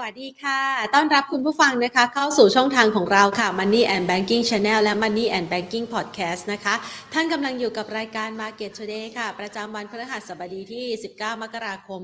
สวัสดีค่ะ ต้อนรับคุณผู้ฟังนะคะ เข้าสู่ช่องทางของเราค่ะ Money and Banking Channel และ Money and Banking Podcast นะคะ ท่านกำลังอยู่กับรายการ Market Today ค่ะ ประจำวันพฤหัสบดีที่ 19 มกราคม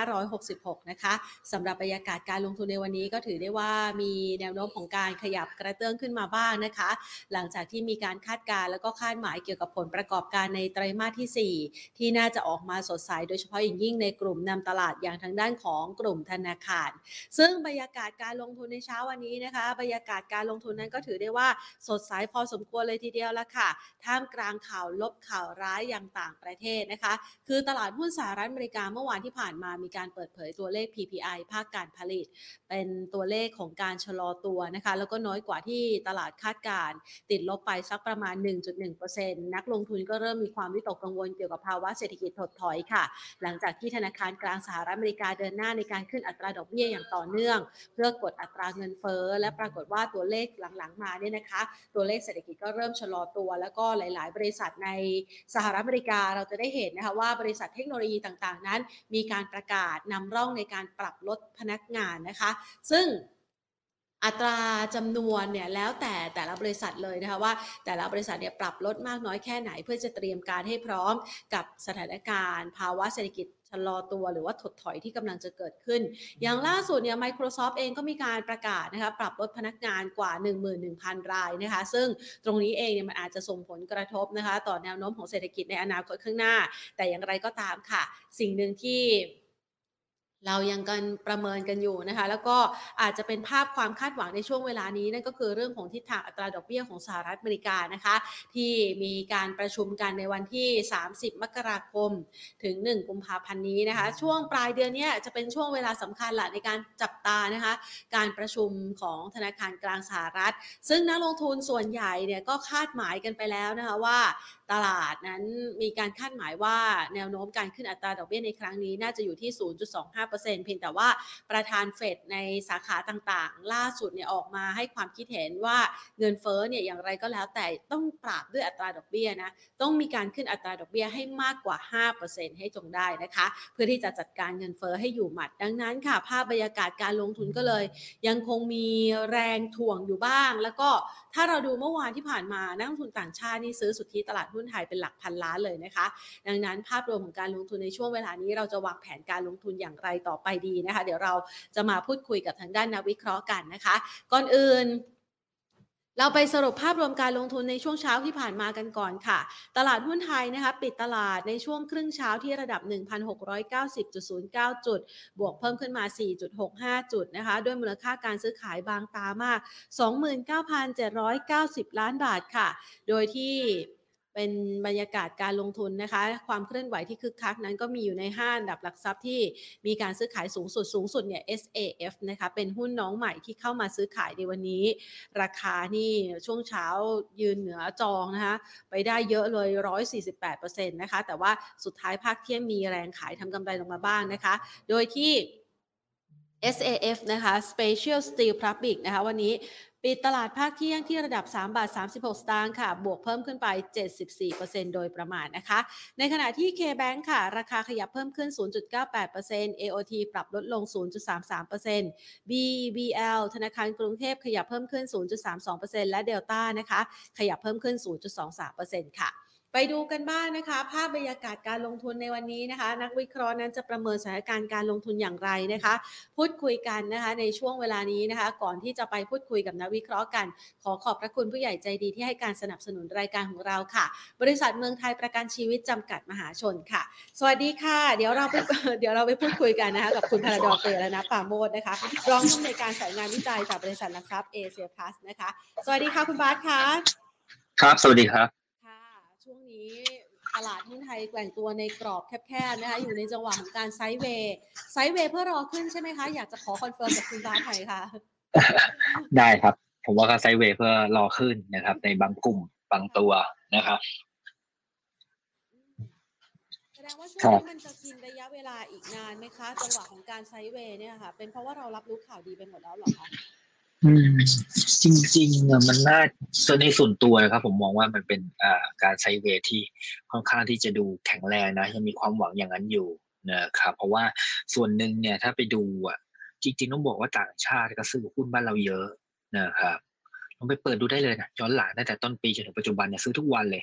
2566 นะคะสำหรับบรรยากาศการลงทุนในวันนี้ก็ถือได้ว่ามีแนวโน้มของการขยับกระเตื้องขึ้นมาบ้างนะคะ หลังจากที่มีการคาดการ์แล้วก็คาดหมายเกี่ยวกับผลประกอบการในไตรมาสที่ 4 ที่น่าจะออกมาสดใส โดยเฉพาะอย่างยิ่งในกลุ่มนำตลาดอย่างทางด้านของกลุ่มธนาคารซึ่งบรรยากาศการลงทุนในเช้าวันนี้นะคะ บรรยากาศการลงทุนนั้นก็ถือได้ว่าสดใสพอสมควรเลยทีเดียวละค่ะ ท่ามกลางข่าวลบข่าวร้ายอย่างต่างประเทศนะคะ คือตลาดหุ้นสหรัฐอเมริกาเมื่อวานที่ผ่านมามีการเปิดเผยตัวเลข PPI ภาคการผลิต เป็นตัวเลขของการชะลอตัวนะคะ แล้วก็น้อยกว่าที่ตลาดคาดการติดลบไปสักประมาณ 1.1%นักลงทุนก็เริ่มมีความวิตกกังวลเกี่ยวกับภาวะเศรษฐกิจถดถอยค่ะ หลังจากที่ธนาคารกลางสหรัฐอเมริกาเดินหน้าในการขึ้นอัตราดอกเบี้ยอย่างต่อเนื่อง เพื่อกดอัตราเงินเฟ้อและปรากฏว่าตัวเลขหลังๆมาเนี่ยนะคะ ตัวเลขเศรษฐกิจก็เริ่มชะลอตัว แล้วก็หลายๆ บริษัทในสหรัฐอเมริกาเราจะได้เห็นนะคะว่าบริษัทเทคโนโลยีต่างๆ นั้น มีการประกาศนำร่องในการปรับลดพนักงานนะคะ ซึ่ง อัตราจำนวนเนี่ยแล้วแต่แต่ละบริษัทเลยนะคะว่าแต่ละบริษัทเนี่ยปรับลดมากน้อยแค่ไหน เพื่อจะเตรียมการให้พร้อมกับสถานการณ์ ภาวะเศรษฐกิจชะลอตัวหรือว่าถดถอยที่กำลังจะเกิดขึ้น อย่างล่าสุดเนี่ย Microsoft เองก็มีการประกาศนะคะปรับลดพนักงานกว่า 11,000 รายนะคะ ซึ่งตรงนี้เองเนี่ยมันอาจจะส่งผลกระทบนะคะ ต่อแนวโน้มของเศรษฐกิจในอนาคตข้างหน้า แต่อย่างไรก็ตามค่ะ สิ่งหนึ่งที่ เรายังกันประเมินกันอยู่นะคะ แล้วก็อาจจะเป็นภาพความคาดหวังในช่วงเวลานี้นั่นก็คือเรื่องของทิศทางอัตราดอกเบี้ยของสหรัฐอเมริกานะคะ ที่มีการประชุมกันในวันที่ 30 มกราคม ถึง 1 กุมภาพันธ์นี้นะคะ ช่วงปลายเดือนนี้จะเป็นช่วงเวลาสำคัญหละในการจับตานะคะ การประชุมของธนาคารกลางสหรัฐ ซึ่งนักลงทุนส่วนใหญ่เนี่ยก็คาดหมายกันไปแล้วนะคะว่า ตลาดนั้นมีการคาดหมายว่าแนวโน้มการขึ้นอัตราดอกเบี้ยในครั้งนี้น่าจะอยู่ที่ 0.25%เพียงแต่ว่าประธานเฟดในสาขาต่างๆ ล่าสุดเนี่ยออกมาให้ความคิดเห็นว่าเงินเฟ้อเนี่ยอย่างไรก็แล้วแต่ต้องปราบด้วยอัตราดอกเบี้ยนะต้องมีการขึ้นอัตราดอกเบี้ยให้มากกว่า 5%ให้จงได้นะคะ เพื่อที่จะจัดการเงินเฟ้อให้อยู่หมัด ดังนั้นค่ะ ภาพบรรยากาศการลงทุนก็เลย ยังคงมีแรงถ่วงอยู่บ้าง แล้วก็ ถ้าเราดูเมื่อวานที่ผ่านมานักลงทุนต่างชาตินี่ซื้อสุทธิตลาดหุ้นไทยเป็นหลักพันล้านเลยนะคะ ดังนั้นภาพรวมของการลงทุนในช่วงเวลานี้เราจะวางแผนการลงทุนอย่างไรต่อไปดีนะคะ เดี๋ยวเราจะมาพูดคุยกับทางด้านนักวิเคราะห์กันนะคะ ก่อนอื่น เราไปสรุปภาพรวมการลงทุนในช่วงเช้าที่ผ่านมากันก่อนค่ะ ตลาดหุ้นไทยนะคะปิดตลาดในช่วงครึ่งเช้าที่ระดับ 1,690.09 จุด บวกเพิ่มขึ้นมา 4.65 จุดนะคะ ด้วยมูลค่าการซื้อขายบางตามาก 29,790 ล้านบาทค่ะ โดยที่ เป็นบรรยากาศการลงทุนนะคะ ความเคลื่อนไหวที่คึกคักนั้นก็มีอยู่ในห้าอันดับหลักทรัพย์ที่มีการซื้อขายสูงสุดสูงสุดเนี่ย SAF นะคะเป็นหุ้นน้องใหม่ที่เข้ามาซื้อขายในวันนี้ ราคานี่ช่วงเช้ายืนเหนือจองนะคะไปได้เยอะเลย 148%นะคะแต่ว่าสุดท้ายภาคเที่ยงมีแรงขายทำกำไรลงมาบ้างนะคะ โดยที่ SAF นะคะ Special Steel Public นะคะวันนี้ ปิดตลาดภาคเที่ยงที่ระดับ 3 บาท 36 สตางค์ค่ะ บวกเพิ่มขึ้นไป 74%โดยประมาณนะคะ ในขณะที่ K-Bank ค่ะ ราคาขยับเพิ่มขึ้น 0.98% AOT ปรับลดลง 0.33% BBL ธนาคารกรุงเทพขยับเพิ่มขึ้น 0.32%และ Delta นะคะ ขยับเพิ่มขึ้น 0.23%ค่ะ ไปดูกันบ้างนะคะ ภาพบรรยากาศการลงทุนในวันนี้นะคะ นักวิเคราะห์นั้นจะประเมินสถานการณ์การลงทุนอย่างไรนะคะ พูดคุยกันนะคะในช่วงเวลานี้นะคะ ก่อนที่จะไปพูดคุยกับนักวิเคราะห์กัน ขอขอบพระคุณผู้ใหญ่ใจดีที่ให้การสนับสนุนรายการของเราค่ะ บริษัทเมืองไทยประกันชีวิตจำกัดมหาชนค่ะ สวัสดีค่ะ เดี๋ยวเราไปเดี๋ยวเราไปพูดคุยกันนะคะกับคุณภราดร เตียรณปราโมทย์นะคะ รองผู้อำนวยการสายงานวิจัยจากบริษัทหลักทรัพย์เอเชียพลัสนะคะ สวัสดีค่ะคุณบาสค่ะครับ สวัสดีครับ ช่วงนี้ตลาดหุ้นไทยแกว่งตัวในกรอบแคบๆนะคะอยู่ในจังหวะของการ sideway sideway เพื่อรอขึ้นใช่ไหมคะ อยากจะขอ confirm กับคุณบาสหน่อยค่ะ ได้ครับ ผมว่าก็ไซด์เวย์เพื่อรอขึ้นนะครับ ในบางกลุ่มบางตัวนะครับแสดงว่าช่วงนี้มันจะกินระยะเวลาอีกนานไหมคะ จังหวะของการไซด์เวย์เนี่ยค่ะ เป็นเพราะว่าเรารับรู้ข่าวดีไปหมดแล้วหรอคะ อืมจริงๆมันน่าส่วนในส่วนตัวนะครับ ผมมองว่ามันเป็นอ่าการไซเวทที่ค่อนข้างที่จะดูแข็งแรงนะ ยังมีความหวังอย่างนั้นอยู่นะครับเพราะว่าส่วนหนึ่งเนี่ยถ้าไปดูอะจริงๆต้องบอกว่าต่างชาติก็ซื้อหุ้นบ้านเราเยอะนะครับลองไปเปิดดูได้เลยนะย้อนหลังตั้งแต่ต้นปีจนถึงปัจจุบันเนี่ยซื้อทุกวันเลย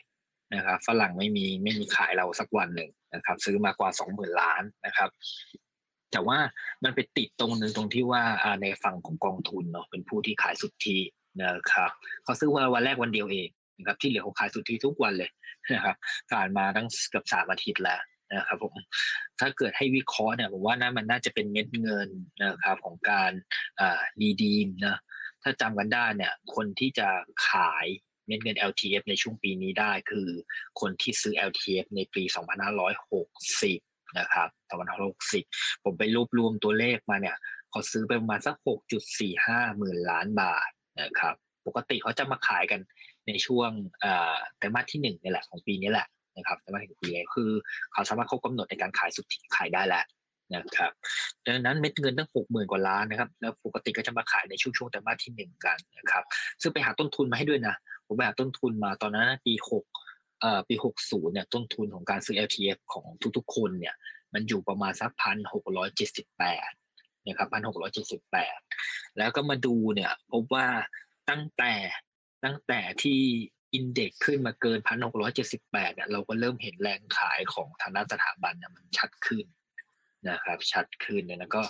นะครับฝรั่งไม่มีไม่มีขายเราสักวันหนึ่งนะครับ ซื้อมากว่าสองหมื่นล้านนะครับ แต่ว่ามันไปติดตรงนึงตรงที่ว่าในฝั่งของกองทุนเนาะเป็นผู้ที่ขายสุทธินะครับเขาซื้อวันวันแรกวันเดียวเองนะครับที่เหลือเขาขายสุทธิทุกวันเลยนะครับผ่านมาตั้งเกือบสามอาทิตย์แล้วนะครับผมถ้าเกิดให้วิเคราะห์เนี่ยผมว่าน่ามันน่าจะเป็นเม็ดเงินนะครับของการอ่าดีดีมนะถ้าจำกันได้เนี่ยคนที่จะขายเม็ดเงิน LTF ในช่วงปีนี้ได้คือ คนที่ซื้อ LTF ในปี 2560 นะครับ2560ผมไปรวบรวมตัวเลขมาเนี่ยเขาซื้อไปประมาณสัก6.45หมื่นล้านบาทนะครับปกติเขาจะมาขายกันในช่วงไตรมาสที่หนึ่งนี่แหละของปีนี้แหละนะครับไตรมาสที่ปีนี้คือเขาสามารถควบกำหนดในการขายสุทธิขายได้แล้วนะครับดังนั้นเม็ดเงินตั้งหกหมื่นกว่าล้านนะครับแล้วปกติก็จะมาขายในช่วงช่วงไตรมาสที่หนึ่งกันนะครับซึ่งไปหาต้นทุนมาให้ด้วยนะผมไปหาต้นทุนมาตอนนั้นปีหก ปีหกศูนย์เนี่ยต้นทุนของการซื้อ LTF ของทุกๆ คนเนี่ยมันอยู่ประมาณสักพันหกร้อยเจ็ดสิบแปดนะครับพันหกร้อยเจ็ดสิบแปดแล้วก็มาดูเนี่ยพบว่าตั้งแต่ตั้งแต่ที่อินเด็กขึ้นมาเกินพันหกร้อยเจ็ดสิบแปดเนี่ยเราก็เริ่มเห็นแรงขายของทางด้านสถาบันเนี่ยมันชัดขึ้นนะครับ ชัดขึ้นเนี่ยแล้วก็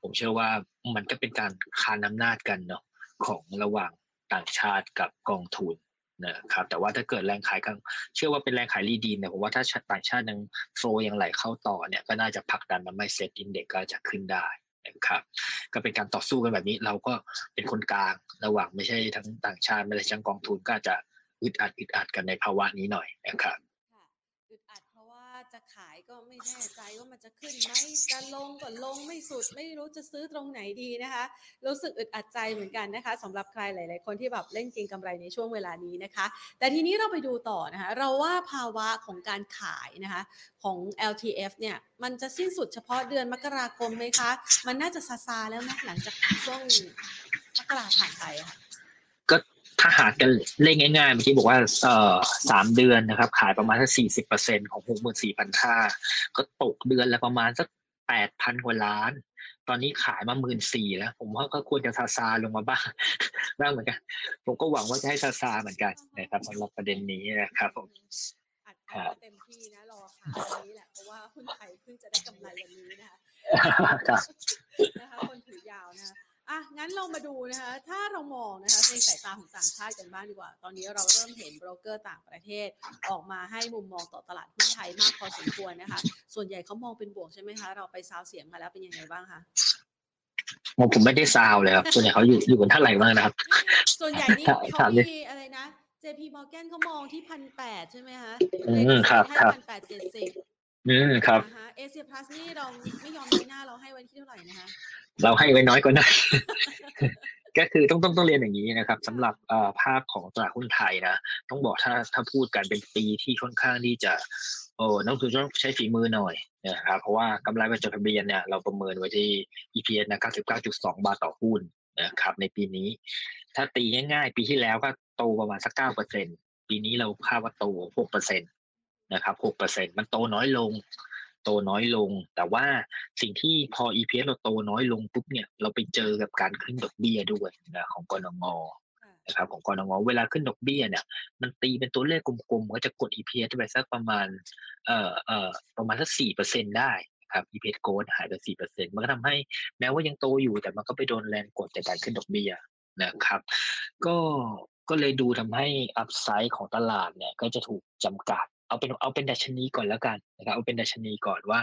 ผมเชื่อว่ามันก็เป็นการคานอำนาจกันเนาะของระหว่างต่างชาติกับกองทุน นะครับแต่ว่าถ้าเกิดแรงขายกันเชื่อว่าเป็นแรงขายรีดีนเนี่ยผมว่าถ้าต่างชาติยังโฟยังไหลเข้าต่อเนี่ยก็น่าจะผลักดันมันไม่เซ็ตอินเด็กก็จะขึ้นได้นะครับก็เป็นการต่อสู้กันแบบนี้เราก็เป็นคนกลางระหว่างไม่ใช่ทั้งต่างชาติไม่ใช่ทั้งกองทุนก็จะอึดอัดอึดอัดกันในภาวะนี้หน่อยนะครับอึดอัดเพราะว่าจะขาย ก็ไม่แน่ใจว่ามันจะขึ้นไหมจะลงก็ลงไม่สุด ไม่รู้จะซื้อตรงไหนดีนะคะ รู้สึกอึดอัดใจเหมือนกันนะคะสำหรับใครหลาย ๆ คนที่แบบเล่นเก็งกำไรในช่วงเวลานี้นะคะ แต่ทีนี้เราไปดูต่อนะคะ เราว่าภาวะของการขายนะคะของ LTF เนี่ยมันจะสิ้นสุดเฉพาะเดือนมกราคมไหมคะ มันน่าจะซาซาแล้วนะหลังจากช่วงมกราผ่านไปค่ะ ถ้าหารกันเล่นง่ายๆเมื่อกี้บอกว่าเอ่อสามเดือนนะครับ ขายประมาณสักสี่สิบเปอร์เซ็นของหกหมื่นสี่พันห้าก็ตกเดือนละประมาณสักแปดพันกว่าล้าน ตอนนี้ขายมาหมื่นสี่แล้ว ผมว่าก็ควรจะซาซาลงมาบ้างบ้างเหมือนกัน ผมก็หวังว่าจะให้ซาซาเหมือนกันนะครับสำหรับประเด็นนี้นะครับผมอัดเต็มที่นะรอข่าวนี้แหละเพราะว่าหุ้นไทยเพิ่งจะได้กำไรวันนี้นะคะนะคะคนถือยาวนะคะ อะงั้นเรามาดูนะคะ ถ้าเรามองนะคะในสายตาของต่างชาติกันบ้างดีกว่า ตอนนี้เราเริ่มเห็นโบรกเกอร์ต่างประเทศออกมาให้มุมมองต่อตลาดหุ้นไทยมากพอสมควรนะคะ ส่วนใหญ่เขามองเป็นบวกใช่ไหมคะ เราไปซาวเสียงมาแล้วเป็นยังไงบ้างคะผมไม่ได้ซาวเลยครับ ส่วนใหญ่เขาอยู่อยู่บนเท่าไหร่บ้างนะครับ ส่วนใหญ่นี่เขามีอะไรนะ JP Morgan เขามองที่พันแปดใช่ไหมคะอืมครับครับพันแปดเจ็ดสิบอืมครับเอเชียพลัสนี่เราไม่ยอมน้อยหน้าเราให้ไว้ที่เท่าไหร่นะคะ เราให้ไว้น้อยกว่านั้นก็คือต้องต้องต้องเรียนอย่างนี้นะครับสำหรับภาพของตลาดหุ้นไทยนะต้องบอกถ้าถ้าพูดกันเป็นปีที่ค่อนข้างที่จะโอ้นักทุนต้องใช้ฝีมือหน่อยนะครับเพราะว่ากำไรประจดทะเบียนเนี่ยเราประเมินไว้ที่ EPS นะ99.2 บาทต่อหุ้นนะครับในปีนี้ ถ้าตีง่ายๆ ปีที่แล้วก็โตประมาณสัก9%ปีนี้เราคาดว่าโต6%นะครับ6%มันโตน้อยลง โตน้อยลง แต่ว่าสิ่งที่พอ EPS เราโตน้อยลงปุ๊บเนี่ยเราไปเจอกับการขึ้นดอกเบี้ยด้วยนะของกรงนะครับของกรงเวลาขึ้นดอกเบี้ยเนี่ย มันตีเป็นตัวเลขกลมๆก็จะกด EPS ไปสักประมาณเอ่อเอ่อประมาณสักสี่เปอร์เซ็นได้ครับ EPS โกดหายไปสี่เปอร์เซ็นมันก็ทำให้แม้ว่ายังโตอยู่แต่มันก็ไปโดนแรงกดจากการขึ้นดอกเบี้ยนะครับ ก็ก็เลยดูทำให้อัพไซด์ของตลาดเนี่ย ก็จะถูกจำกัด เอาเป็นเอาเป็นดัชนีก่อนแล้วกันนะครับเอาเป็นดัชนีก่อนว่า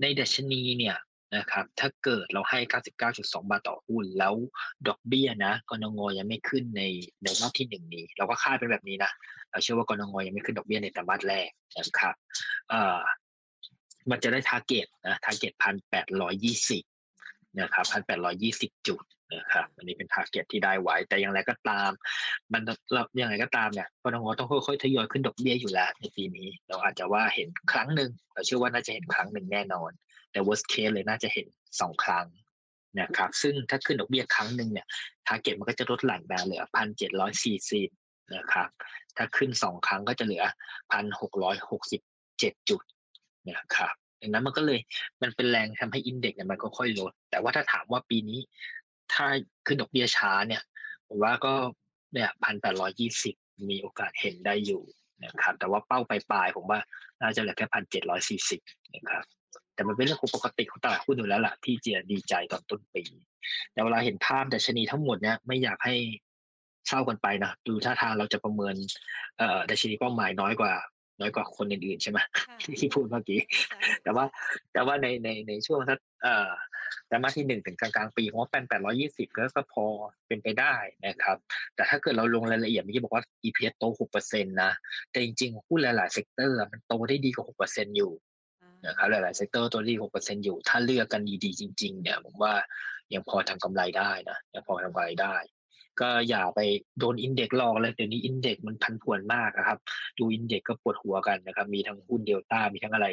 ในดัชนีเนี่ยนะครับถ้าเกิดเราให้ 99.2 บาทต่อหุ้น แล้วดอกเบี้ยนะกนงยังไม่ขึ้นในในรอบที่หนึ่งนี้ เราก็คาดเป็นแบบนี้นะเราเชื่อว่ากนงยังไม่ขึ้นดอกเบี้ยในไตรมาสแรกนะครับเอ่อมันจะได้ target นะ target พันแปดร้อยยี่สิบนะครับพันแปดร้อยยี่สิบจุด นะครับอันนี้เป็น target ที่ได้ไว้ แต่อย่างไรก็ตาม มันเราอย่างไรก็ตามเนี่ยกนงต้องค่อยๆทยอยขึ้นดอกเบี้ยอยู่แล้วในปีนี้ เราอาจจะว่าเห็นครั้งหนึ่งเราเชื่อว่าน่าจะเห็นครั้งหนึ่งแน่นอน แต่ worst case เลยน่าจะเห็นสองครั้งนะครับ ซึ่งถ้าขึ้นดอกเบี้ยครั้งหนึ่งเนี่ยtarget มันก็จะลดหลั่นมาเหลือพันเจ็ดร้อยสี่สิบนะครับ ถ้าขึ้นสองครั้งก็จะเหลือพันหกร้อยหกสิบเจ็ดจุดนะครับดังนั้นมันก็เลยมันเป็นแรงทำให้ index เนี่ยมันก็ค่อยลด แต่ว่าถ้าถามว่าปีนี้ ถ้าขึ้นดอกเบี้ยช้าเนี่ยผมว่าก็เนี่ยพันแปดร้อยยี่สิบมีโอกาสเห็นได้อยู่นะครับแต่ว่าเป้าปลายๆผมว่าน่าจะเหลือแค่พันเจ็ดร้อยสี่สิบนะครับแต่มันเป็นเรื่องปกติของตลาดหุ้นอยู่แล้วล่ะที่จะดีใจตอนต้นปี แต่เวลาเห็นภาพดัชนีทั้งหมดเนี่ยไม่อยากให้เศร้ากันไปนะดูท่าทางเราจะประเมินเอ่อดัชนีเป้าหมายน้อยกว่า น้อยกว่าคนอื่นๆใช่ไหมค่ะที่ที่พูดเมื่อกี้ใช่แต่ว่าแต่ว่าในในในช่วงสักเอ่อไตรมาสที่หนึ่งถึงกลางกลางๆปีผมว่าพันแปดร้อยยี่สิบก็ก็พอเป็นไปได้นะครับ แต่ถ้าเกิดเราลงรายละเอียดเมื่อกี้บอกว่า EPS โตหกเปอร์เซ็นต์นะ แต่จริงๆหุ้นหลายๆ sector มันโตได้ดีกว่าหกเปอร์เซ็นต์อยู่นะครับหลายๆ sector ตัวที่หกเปอร์เซ็นต์อยู่ ถ้าเลือกกันดีๆจริง ๆ เนี่ย ผมว่ายังพอทำกำไรได้นะยังพอทำกำไรได้ ก็อย่าไปโดน index หลอกเลยเดี๋ยวนี้ index มันผันผวนมากอะครับ ดู index ก็ปวดหัวกันนะครับ มีทั้งหุ้นเดลต้ามีทั้งอะไร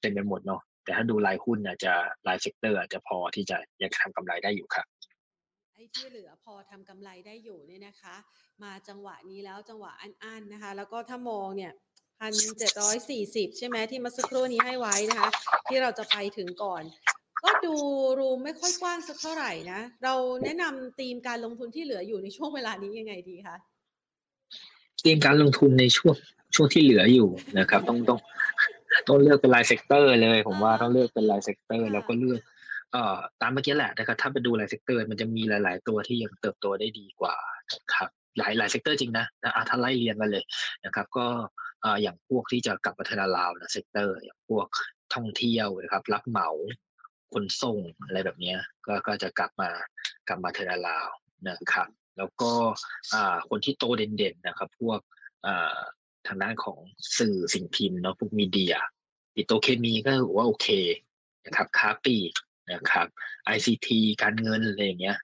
เต็มไปหมดเนาะแต่ถ้าดูรายหุ้นอาจจะราย sector อาจจะพอที่จะยังทำกำไรได้อยู่ครับไอ้ที่เหลือพอทำกำไรได้อยู่เนี่ยนะคะ มาจังหวะนี้แล้วจังหวะอันๆนะคะ แล้วก็ถ้ามองเนี่ยพันเจ็ดร้อยสี่สิบใช่ไหมที่มาสักครู่นี้ให้ไว้นะคะ ที่เราจะไปถึงก่อน ก็ดู room ไม่ค่อยกว้างสักเท่าไหร่นะ เราแนะนำธีมการลงทุนที่เหลืออยู่ในช่วงเวลานี้ยังไงดีคะเตรียมการลงทุนในช่วงช่วงที่เหลืออยู่นะครับ ต้องต้องต้องเลือกเป็นราย sector เลย ผมว่าต้องเลือกเป็นราย sector แล้วก็เลือกเอ่อตามเมื่อกี้แหละนะครับถ้าไปดูราย sector มันจะมีหลาย ๆ ตัวที่ยังเติบโตได้ดีกว่านะครับหลายหลาย sector จริงนะนะอะถ้าไล่เรียงกันเลยนะครับ ก็เอ่ออย่างพวกที่จะกลับมา turnaround นะ sector อย่างพวกท่องเที่ยวนะครับ รับเหมา ขนส่งอะไรแบบนี้ก็ก็จะกลับมากลับมา turnaround นะครับ แล้วก็อ่าคนที่โตเด่นๆนะครับ พวกอ่าทางด้านของสื่อสิ่งพิมพ์เนาะพวก media ปิโตรเคมีก็ถือว่าโอเคนะครับค้าปลีกนะครับ ICT การเงินอะไรอย่างเงี้ย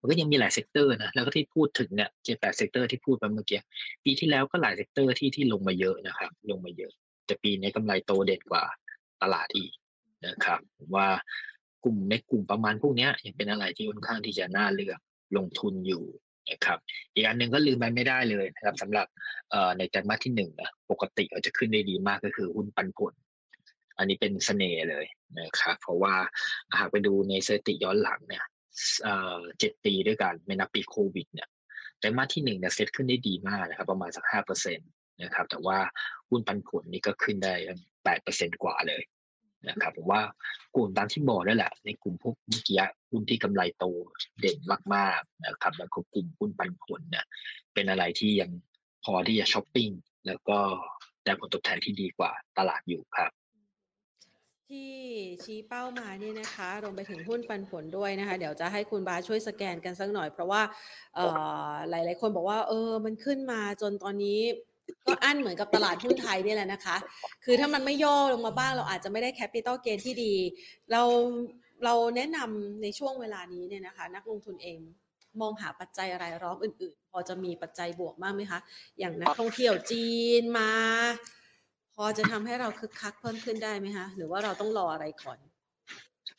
มันก็ยังมีหลาย sector นะแล้วก็ที่พูดถึงเนี่ยเจ็ดแปด sector ที่พูดไปเมื่อกี้ปีที่แล้วก็หลาย sector ที่ที่ลงมาเยอะนะครับ ลงมาเยอะ แต่ปีนี้กำไรโตเด่นกว่าตลาดอีกนะครับว่า กลุ่มในกลุ่มประมาณพวกนี้ยังเป็นอะไรที่ค่อนข้างที่จะน่าเลือกลงทุนอยู่นะครับอีกอันหนึ่งก็ลืมไปไม่ได้เลยนะครับสำหรับในไตรมาสที่หนึ่งนะปกติเราจะขึ้นได้ดีมากก็คือหุ้นปันผล อันนี้เป็นเสน่ห์เลยนะครับเพราะว่าหากไปดูในสถิติย้อนหลังเนี่ยเอ่อเจ็ดปีด้วยกันไม่นับปีโควิดเนี่ยไตรมาสที่หนึ่งเนี่ยเซ็ตขึ้นได้ดีมากนะครับประมาณสักห้าเปอร์เซ็นตนะครับแต่ว่าหุ้นปันผลนี่ก็ขึ้นได้แปดเปอร์เซ็นกว่าเลย นะครับผมว่ากลุ่มตามที่บอกนั่นแหละ ในกลุ่มพวกเมื่อกี้หุ้นที่กำไรโตเด่นมากๆนะครับ แล้วก็กลุ่มหุ้นปันผลเนี่ยเป็นอะไรที่ยังพอที่จะช้อปปิ้งแล้วก็ได้ผลตอบแทนที่ดีกว่าตลาดอยู่ครับที่ชี้เป้ามาเนี่ยนะคะรวมไปถึงหุ้นปันผลด้วยนะคะ เดี๋ยวจะให้คุณบาช่วยสแกนกันสักหน่อย เพราะว่าหลาย ๆ คนบอกว่า เออ มันขึ้นมาจนตอนนี้ ก็อั้นเหมือนกับตลาดหุ้นไทยนี่แหละนะคะ คือถ้ามันไม่ย่อลงมาบ้างเราอาจจะไม่ได้ capital gain ที่ดี เราเราแนะนำในช่วงเวลานี้เนี่ยนะคะ นักลงทุนเองมองหาปัจจัยรายล้อมอื่น ๆ พอจะมีปัจจัยบวกบ้างไหมคะ อย่างนักท่องเที่ยวจีนมา พอจะทำให้เราคึกคักเพิ่มขึ้นได้ไหมคะหรือว่าเราต้องรออะไรก่อน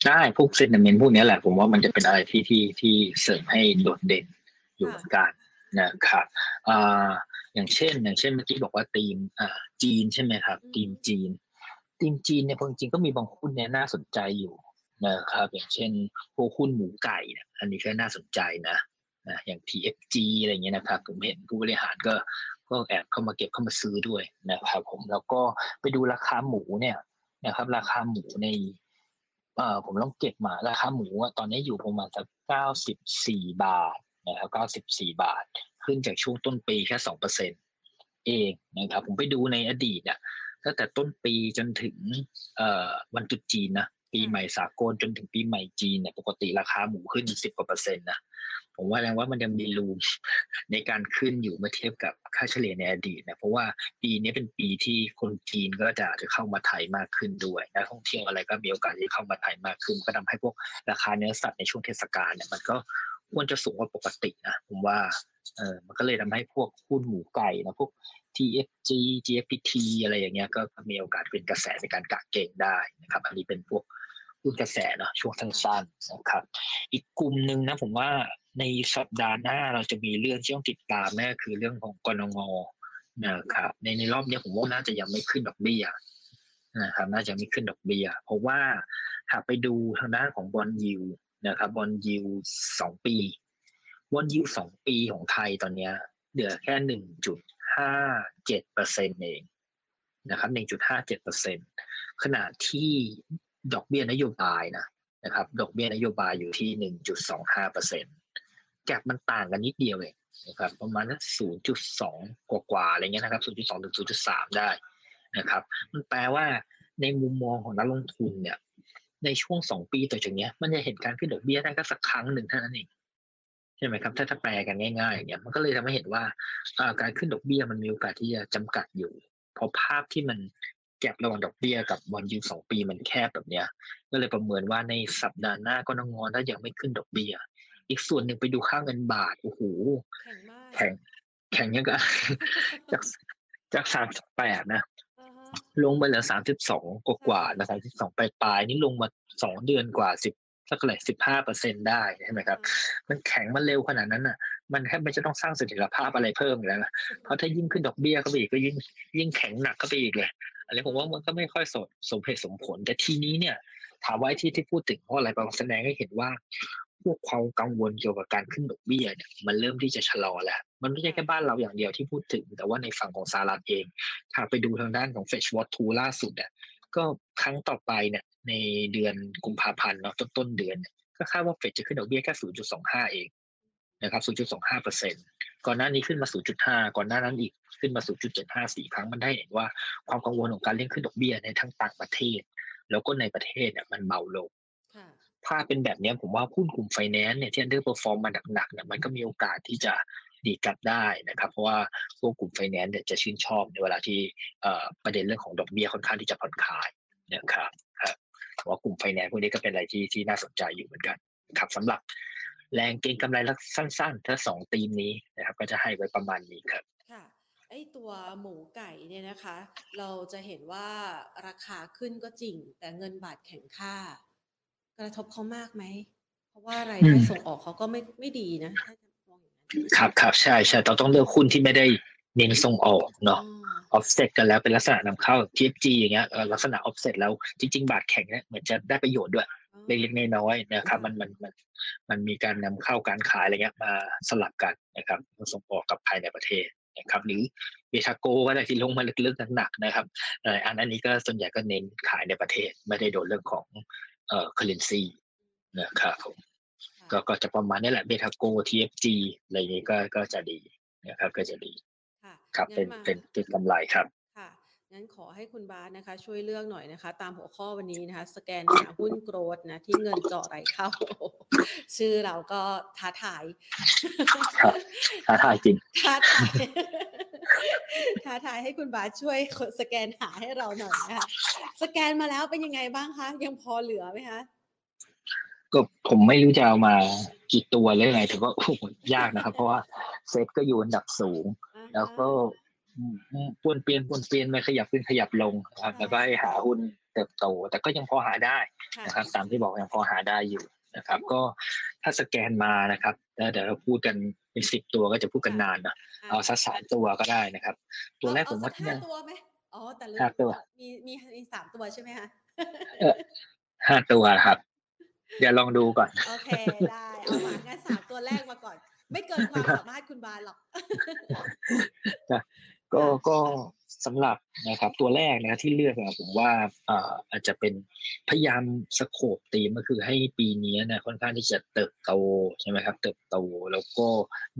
ได้พวกเซนเมนต์พวกนี้แหละผมว่ามันจะเป็นอะไรที่ที่ที่เสริมให้โดดเด่นอยู่เหมือนกันนะครับอ่า อย่างเช่น อย่างเช่นเมื่อกี้บอกว่าทีมอ่าจีนใช่ไหมครับทีมจีนทีมจีนเนี่ยจริงๆก็มีบางหุ้นเนี่ยน่าสนใจอยู่นะครับอย่างเช่นพวกหุ้นหมูไก่เนี่ยอันนี้ก็น่าสนใจนะนะอย่าง TFG อะไรเงี้ยนะครับผมเห็นผู้บริหารก็ก็แอบเข้ามาเก็บเข้ามาซื้อด้วยนะครับผมแล้วก็ไปดูราคาหมูเนี่ยนะครับ ราคาหมูในเอ่อผมลองเก็บมาราคาหมูอะตอนนี้อยู่ประมาณสักเก้าสิบสี่บาทนะครับเก้าสิบสี่บาท ขึ้นจากช่วงต้นปีแค่สองเปอร์เซ็นเองนะครับผมไปดูในอดีตอะตั้งแต่ต้นปีจนถึงเอ่อวันตรุษจีนนะปีใหม่สากลจนถึงปีใหม่จีนเนี่ยปกติราคาหมูขึ้นสิบกว่าเปอร์เซ็นต์นะผมว่าแรงว่ามันยังมีรูมในการขึ้นอยู่เมื่อเทียบกับค่าเฉลี่ยในอดีตนะเพราะว่าปีนี้เป็นปีที่คนจีนก็จะอาจจะเข้ามาไทยมากขึ้นด้วยนักท่องเที่ยวอะไรก็มีโอกาสที่เข้ามาไทยมากขึ้น ก็ทำให้พวกราคาเนื้อสัตว์ในช่วงเทศกาลเนี่ยมันก็ ควรจะสูงกว่าปกตินะผมว่าเออมันก็เลยทำให้พวกหุ้นหมูไก่นะพวก TFG GFPT อะไรอย่างเงี้ยก็มีโอกาสเป็นกระแสในการกะเก่งได้นะครับ อันนี้เป็นพวกหุ้นกระแสเนาะช่วงสั้นๆนะครับ อีกกลุ่มหนึ่งนะผมว่าในสัปดาห์หน้าเราจะมีเรื่องที่ต้องติดตามแน่คือเรื่องของกรงงนะครับในในรอบนี้ผมว่าน่าจะยังไม่ขึ้นดอกเบี้ยนะครับน่าจะไม่ขึ้นดอกเบี้ยเพราะว่าหากไปดูทางด้านของบอลยิว นะครับบอลยิวสองปีบอลยิวสองปีของไทยตอนเนี้ยเหลือแค่หนึ่งจุดห้าเจ็ดเปอร์เซ็นเองนะครับหนึ่งจุดห้าเจ็ดเปอร์เซ็นขณะที่ดอกเบี้ยนโยบายนะนะครับ ดอกเบี้ยนโยบายอยู่ที่หนึ่งจุดสองห้าเปอร์เซ็นแกลบมันต่างกันนิดเดียวเองนะครับประมาณศูนย์จุดสองกว่าๆอะไรเงี้ยนะครับศูนย์จุดสองถึงศูนย์จุดสามได้นะครับ มันแปลว่าในมุมมองของนักลงทุนเนี่ย ในช่วงสองปีต่อจากเนี้ยมันจะเห็นการขึ้นดอกเบี้ยได้ก็สักครั้งหนึ่งเท่านั้นเองใช่ไหมครับ ถ้าถ้าแปลกันง่ายๆอย่างเงี้ยมันก็เลยทำให้เห็นว่าการขึ้นดอกเบี้ยมันมีโอกาสที่จะจำกัดอยู่ เพราะภาพที่มันแก็บระหว่างดอกเบี้ยกับบอลยูสองปีมันแคบแบบเนี้ย ก็เลยประเมินว่าในสัปดาห์หน้าก็นงอนถ้ายังไม่ขึ้นดอกเบี้ย อีกส่วนหนึ่งไปดูค่าเงินบาทโอ้โหแข็งมากแข็งแข็งยังก็จากจากสามสิบแปดนะอ่าฮะ ลงมาเหลือสามสิบสองกว่าๆนะสามสิบสองปลายๆนี่ลงมาสองเดือนกว่าสิบสักเท่าไหร่สิบห้าเปอร์เซ็นได้ใช่ไหมครับ มันแข็งมันเร็วขนาดนั้นน่ะ มันแทบไม่จะต้องสร้างเสถียรภาพอะไรเพิ่มอีกแล้วนะเพราะถ้ายิ่งขึ้นดอกเบี้ยเข้าไปอีกก็ยิ่งยิ่งแข็งหนักเข้าไปอีกเลยอันนี้ผมว่ามันก็ไม่ค่อยสมสมเหตุสมผล แต่ทีนี้เนี่ย ถามว่าไอ้ที่ที่พูดถึงเพราะอะไรบางแสดงให้เห็นว่า พวกความกังวลเกี่ยวกับการขึ้นดอกเบี้ยเนี่ยมันเริ่มที่จะชะลอแล้ว มันไม่ใช่แค่บ้านเราอย่างเดียวที่พูดถึง แต่ว่าในฝั่งของสหรัฐเองถ้าไปดูทางด้านของ Fetch Watch 2ล่าสุดเนี่ยก็ครั้งต่อไปเนี่ยในเดือนกุมภาพันธ์เนาะต้นต้นเดือนเนี่ยก็คาดว่าเฟดจะขึ้นดอกเบี้ยแค่ 0.25 เองนะครับ 0.25เปอร์เซ็นต์ก่อนหน้านี้ขึ้นมา 0.5 ก่อนหน้านั้นอีกขึ้นมา 0.754ครั้งมันได้เห็นว่าความกังวลของการเร่งขึ้นดอกเบี้ยในทั้งต่างประเทศ แล้วก็ในประเทศเนี่ยมันเบาลงค่ะถ้าเป็นแบบเนี้ยผมว่าหุ้นกลุ่มไฟแนนซ์เนี่ยที่ underperform มาหนักๆเนี่ยมันก็มีโอกาสที่จะ ดีดกลับได้นะครับ เพราะว่าพวกกลุ่มไฟแนนซ์เนี่ยจะชื่นชอบในเวลาที่เอ่อประเด็นเรื่องของดอกเบี้ยค่อนข้างที่จะผ่อนคลายนะครับครับเพราะว่ากลุ่มไฟแนนซ์พวกนี้ก็เป็นอะไรที่ที่น่าสนใจอยู่เหมือนกันครับสำหรับแรงเก็งกำไรลักสั้นๆ ถ้าสองธีมนี้นะครับ ก็จะให้ไว้ประมาณนี้ครับค่ะไอตัวหมูไก่เนี่ยนะคะ เราจะเห็นว่าราคาขึ้นก็จริง แต่เงินบาทแข็งค่า กระทบเขามากไหม เพราะว่ารายได้อืมส่งออกเขาก็ไม่ไม่ดีนะถ้าจ ครับครับใช่ใช่เราต้องเลือกหุ้นที่ไม่ได้เน้นส่งออกอ๋อเนาะ offset กันแล้วเป็นลักษณะนำเข้า TFG อย่างเงี้ยเอ่อลักษณะ offset แล้วจริง ๆ บาทแข็งเนี่ยเหมือนจะได้ประโยชน์ด้วยเล็กๆน้อยๆนะครับมันมันมันมันมีการนำเข้าการขายอะไรเงี้ยมาสลับกันนะครับส่งออกกับภายในประเทศนะครับหรือเบทาโกก็ได้ที่ลงมาลึกๆหนักๆนะครับเอ่ออันนั้นนี้ก็ส่วนใหญ่ก็เน้นขายในประเทศไม่ได้โดนเรื่องของเอ่อ currency นะครับผมค่ะ ก็ก็จะประมาณนี้แหละเบทาโก TFG อะไรอย่างงี้ก็ก็จะดีนะครับก็จะดีค่ะครับงั้เป็นมาเป็นเป็นกำไรครับค่ะงั้นขอให้คุณบาสนะคะ ช่วยเลือกหน่อยนะคะ ตามหัวข้อวันนี้นะคะ สแกนหาหุ้นโกรดนะ ที่เงินเจาะไหลเข้า ชื่อเราก็ท้าทายครับท้าทายจริงท้าทายท้าทายให้คุณบาสช่วยสแกนหาให้เราหน่อยนะคะสแกนมาแล้วเป็นยังไงบ้างคะยังพอเหลือไหมคะ ก็ผมไม่รู้จะเอามากี่ตัวเลยไงถือว่าโอ้โหยากนะครับ เพราะว่าเซตก็อยู่อันดับสูงอ่าฮะแล้วก็อืมอืมป้วนเปลี่ยนป้วนเปลี่ยนไม่ขยับขึ้นขยับลงนะครับค่ะแล้วก็ให้หาหุ้นเติบโต แต่ก็ยังพอหาได้ค่ะนะครับ ตามที่บอกยังพอหาได้อยู่นะครับ ก็ถ้าสแกนมานะครับแล้วเดี๋ยวเราพูดกันเป็นสิบตัวก็จะพูดกันนานนะเอาสักสามตัวก็ได้นะครับ ตัวแรกเอผมว่าเอสัที่ห้าน่าตัวไหมอ๋อแต่ลืมห้าตัวมีมีมีสามตัวใช่ไหมคะห้าตัวครับ เดี๋ยวลองดูก่อน โอเคได้เอามางั้นสามตัวแรกมาก่อน ไม่เกินความสามารถคุณบาสหรอกก็ก็สำหรับนะครับตัวแรกนะครับที่เลือกนะผมว่าอ่าอาจจะเป็นพยายามสโคปตีมก็คือให้ปีนี้นะค่อนข้างที่จะเติบโตใช่ไหมครับ เติบโตแล้วก็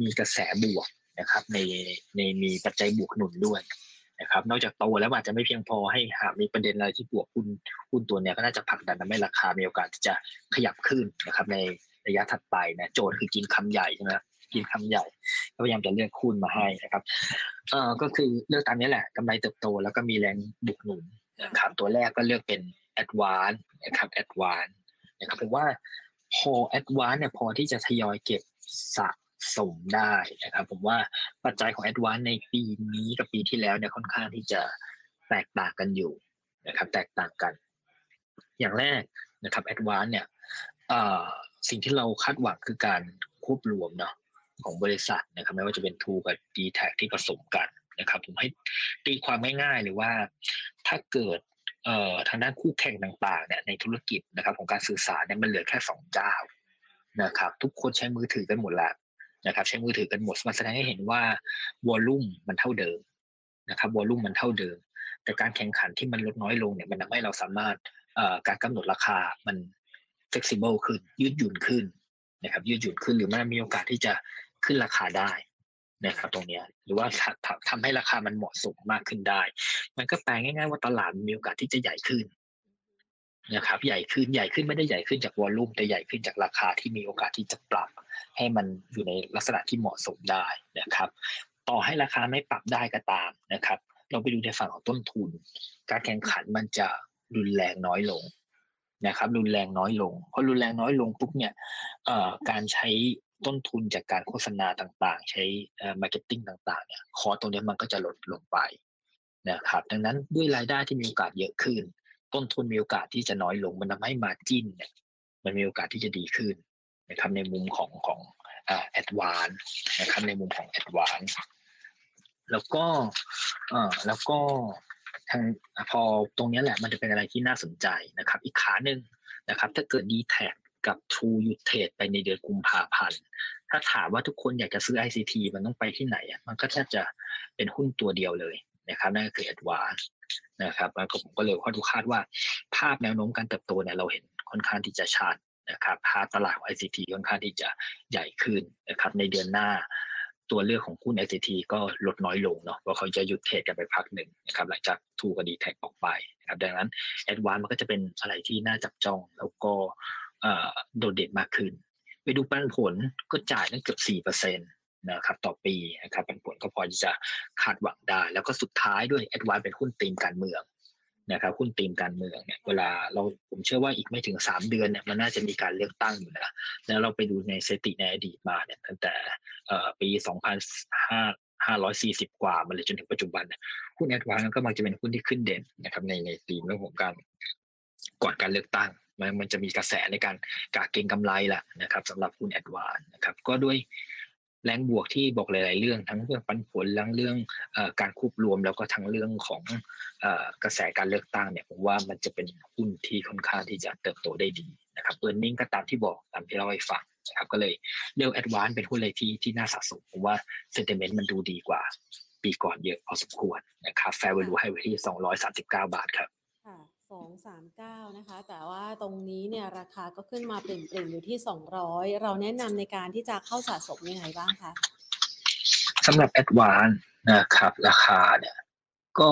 มีกระแสบวกนะครับ ในในมีปัจจัยบวกหนุนด้วย นะครับ นอกจากโตแล้วอาจจะไม่เพียงพอให้หากมีประเด็นอะไรที่บวกหุ้นหุ้นตัวเนี้ยก็น่าจะผลักดันทำให้ราคามีโอกาสที่จะขยับขึ้นนะครับ ในระยะถัดไปนะโจทย์คือกินคำใหญ่ใช่ไหมครับกินคำใหญ่ก็พยายามจะเลือกหุ้นมาให้นะครับเอ่อก็คือเลือกตามนี้แหละกำไรเติบโตแล้วก็มีแรงบุกหนุนนะครับตัวแรกก็เลือกเป็น Advance นะครับ Advance นะครับผมว่าพอ Advance เนี่ยพอที่จะทยอยเก็บสะ สมได้นะครับ ผมว่าปัจจัยของ Advance ในปีนี้กับปีที่แล้วเนี่ยค่อนข้างที่จะแตกต่างกันอยู่นะครับ แตกต่างกัน อย่างแรกนะครับ Advance เนี่ยสิ่งที่เราคาดหวังคือการควบรวมเนาะของบริษัทนะครับไม่ว่าจะเป็น t ูกับ d t แทที่ผสมกันนะครับ ผมให้ตีความง่ายๆเลยว่าถ้าเกิดทางด้านคู่แข่งต่างๆเนี่ยในธุรกิจนะครับ ของการสื่อสารเนี่ยมันเหลือแค่สองเจ้านะครับ ทุกคนใช้มือถือกันหมดแล้ว นะครับใช้มือถือกันหมดมันแสดงให้เห็นว่าวอลลุ่มมันเท่าเดิมนะครับวอลลุ่มมันเท่าเดิม แต่การแข่งขันที่มันลดน้อยลงเนี่ยมันทำให้เราสามารถการกำหนดราคามัน flexible ขึ้น ยืดหยุ่นขึ้นนะครับ ยืดหยุ่นขึ้นหรือมันมีโอกาสที่จะขึ้นราคาได้นะครับตรงนี้หรือว่าทำทำทำให้ราคามันเหมาะสมมากขึ้นได้ มันก็แปลง่ายๆว่าตลาดมีโอกาสที่จะใหญ่ขึ้น นะครับใหญ่ขึ้นใหญ่ขึ้นไม่ได้ใหญ่ขึ้นจากวอลลุ่มแต่ใหญ่ขึ้นจากราคาที่มีโอกาสที่จะปรับ ให้มันอยู่ในลักษณะที่เหมาะสมได้นะครับ ต่อให้ราคาไม่ปรับได้ก็ตามนะครับ เราไปดูในฝั่งของต้นทุน การแข่งขันมันจะรุนแรงน้อยลงนะครับ รุนแรงน้อยลงพอรุนแรงน้อยลงปุ๊บเนี่ยการใช้ต้นทุนจากการโฆษณาต่างๆ ใช้เอ่อ marketing ต่างๆเนี่ย cost ตรงเนี้ยมันก็จะลดลงไปนะครับ ดังนั้นด้วยรายได้ที่มีโอกาสเยอะขึ้น ต้นทุนมีโอกาสที่จะน้อยลง มันทำให้ margin เนี่ยมันมีโอกาสที่จะดีขึ้นนะครับในมุมของของแอดวานซ์นะครับในมุมของแอดวานซ์แล้วก็เอ่อแล้วก็ทางพอตรงนี้แหละมันจะเป็นอะไรที่น่าสนใจนะครับ อีกขาหนึ่งนะครับ ถ้าเกิด d t แท็กับ True หยุดเทรดไปในเดือนกุมภาพันธ์ถ้าถามว่าทุกคนอยากจะซื้อ ICT มันต้องไปที่ไหนอะมันก็แทบจะเป็นหุ้นตัวเดียวเลยนะครับนั่นก็คือ Advance นะครับแล้วก็ผมก็เลยคาดดูคาดว่าภาพแนวโน้มการเติบโตเนี่ยเราเห็นค่อนข้างที่จะชัดนะครับภาพตลาดของ ICT ค่อนข้างที่จะใหญ่ขึ้นนะครับในเดือนหน้าตัวเลือกของหุ้น ICT ก็ลดน้อยลงเนาะเพราะเขาจะหยุดเทรดกันไปพักหนึ่งนะครับหลังจากทูกับดีแท็ออกไปนะครับดังนั้น Advance มันก็จะเป็นอะไรที่น่าจับจองแล้วก็โดดเด่นมากขึ้น ไปดูปันผลก็จ่ายตั้งเกือบสี่เปอร์เซ็ นะครับต่อปีนะครับปันผลก็พอที่จะคาดหวังได้ แล้วก็สุดท้ายด้วยแอดวานเป็นหุ้นตีมการเมืองนะครับหุ้นตีมการเมืองเนี่ยเวลาเราผมเชื่อว่าอีกไม่ถึงสามเดือนเนี่ยมันน่าจะมีการเลือกตั้งอยู่นะแล้วเราไปดูในสถิติในอดีตมาเนี่ยตั้งแต่ปีสองพันห้าห้าร้อยสี่สิบกว่ามาเลยจนถึงปัจจุบันหุ้นแอดวานก็มักจะเป็นหุ้นที่ขึ้นเด่นนะครับในในธีมเรื่องของการก่อนการเลือกตั้งมันมันจะมีกระแสในการกาเก็งกำไรแหละนะครับสำหรับหุ้นแอดวานนะครับก็ด้วย แรงบวกที่บอกหลาย ๆ เรื่องทั้งเรื่องปันผลทั้งเรื่องอการควบรวมแล้วก็ทั้งเรื่องของอกระแสการเลือกตั้งเนี่ยผมว่ามันจะเป็นหุ้นที่ค่อนข้างที่จะเติบโตได้ดีนะครับเออร์เน็งก็ตามที่บอกตามที่เราให้ฟังนะครับก็เลยเลือกแอดวานเป็นหุ้นเลยที่ที่น่าสะสมผมว่าเซนติเมนต์มันดูดีกว่า ปีก่อนเยอะพอสมควรนะครับแฟร์ a l ลูให้ไว้ที่ 239 บาทครับ ค่ะสองสามเก้านะคะ แต่ว่าตรงนี้เนี่ยราคาก็ขึ้นมาเปลี่ยนๆอยู่ที่สองร้อยเราแนะนำในการที่จะเข้าสะสมยังไงบ้างคะสำหรับ a d v a n c e นะครับ ราคาเนี่ย ก็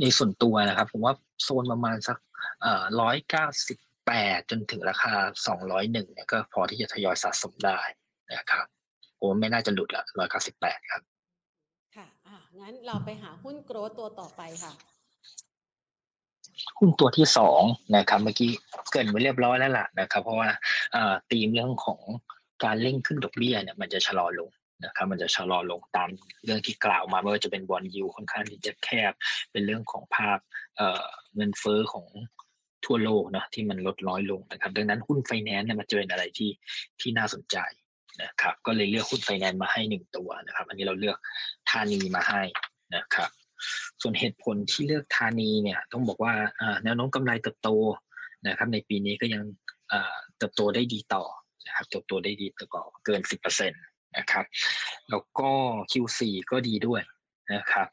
ในส่วนตัวนะครับ ผมว่าโซนประมาณสักร้อยเก้าสิบแปดจนถึงราคาสองร้อยหนึ่งเนี่ยก็พอที่จะทยอยสะสมได้นะครับผมไม่น่าจะหลุดละร้อยเก้าสิบแปดครับ ค่ะอะงั้นเราไปหาหุ้นโกรธตัวต่อไปค่ะ หุ้นตัวที่สองนะครับเมื่อกี้เกินไว้เรียบร้อยแล้วล่ะนะครับ เพราะว่าธีมเรื่องของการเร่งขึ้นดอกเบี้ยเนี่ยมันจะชะลอลงนะครับมันจะชะลอลงตามเรื่องที่กล่าวมาไม่ว่าจะเป็นบอลยูค่อนข้างที่จะแคบ เป็นเรื่องของภาพเงินเฟ้อของทั่วโลกนะที่มันลดน้อยลงนะครับ ดังนั้นหุ้นไฟแนนซ์เนี่ยมันจะเป็นอะไรที่ที่น่าสนใจนะครับ ก็เลยเลือกหุ้นไฟแนนซ์มาให้หนึ่งตัวนะครับ อันนี้เราเลือกธานีมาให้นะครับ ส่วนเหตุผลที่เลือกธานีเนี่ยต้องบอกว่าแนวโน้มกำไรเติบโตนะครับในปีนี้ก็ยังเติบโตได้ดีต่อนะครับเติบโตได้ดีต่อเกิน 10%นะครับแล้วก็ Q4 ก็ดีด้วยนะครับ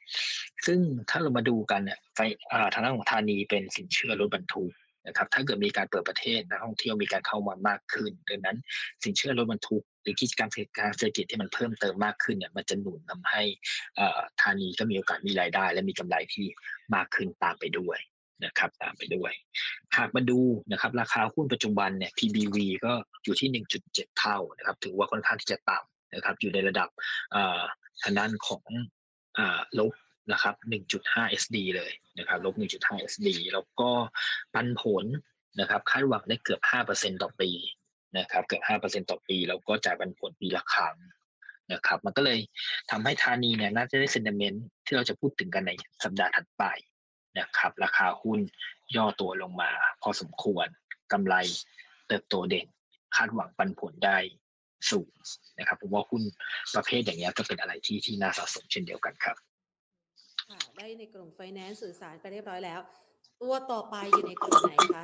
ซึ่งถ้าเรามาดูกันเนี่ยไฟทางด้านของธานีเป็นสินเชื่อรถบรรทุกนะครับถ้าเกิดมีการเปิดประเทศนักท่องเที่ยวมีการเข้ามามากขึ้น ดังนั้นสินเชื่อรถบรรทุก หรือกิจกรรมการเศรษฐกิจที่มันเพิ่มเติมมากขึ้นเนี่ยมันจะหนุนทาให้ธานีก็มีโอกาสมีรายได้ และมีกำไรที่มากขึ้นตามไปด้วยนะครับตามไปด้วย หากมาดูนะครับราคาหุ้นปัจจุบันเนี่ย PBV ก็อยู่ที่ 1.7 เท่านะครับถือว่าค่อนข้างที่จะต่ำนะครับอยู่ในระดับทางด้านของลบนะครับ 1.5 SD เลยนะครับลบ 1.5 SD แล้วก็ปันผลนะครับคาดหวังได้เกือบ 5%ต่อปี นะครับเกือบ5%ต่อปี แล้วก็จ่ายปันผลปีละครั้งนะครับ มันก็เลยทำให้ธานีเนี่ยน่าจะได้เซนเมนต์ที่เราจะพูดถึงกันในสัปดาห์ถัดไปนะครับ ราคาหุ้นย่อตัวลงมา พอสมควรกำไรเติบโตเด่นคาดหวังปันผลได้สูงนะครับผมว่าหุ้นประเภทอย่างนี้ก็เป็นอะไรที่ที่น่าสะสมเช่นเดียวกันครับได้ในกลุ่มไฟแนนซ์สื่อสารไปเรียบร้อยแล้ว ตัวต่อไปอยู่ในกลุ่มไหนคะ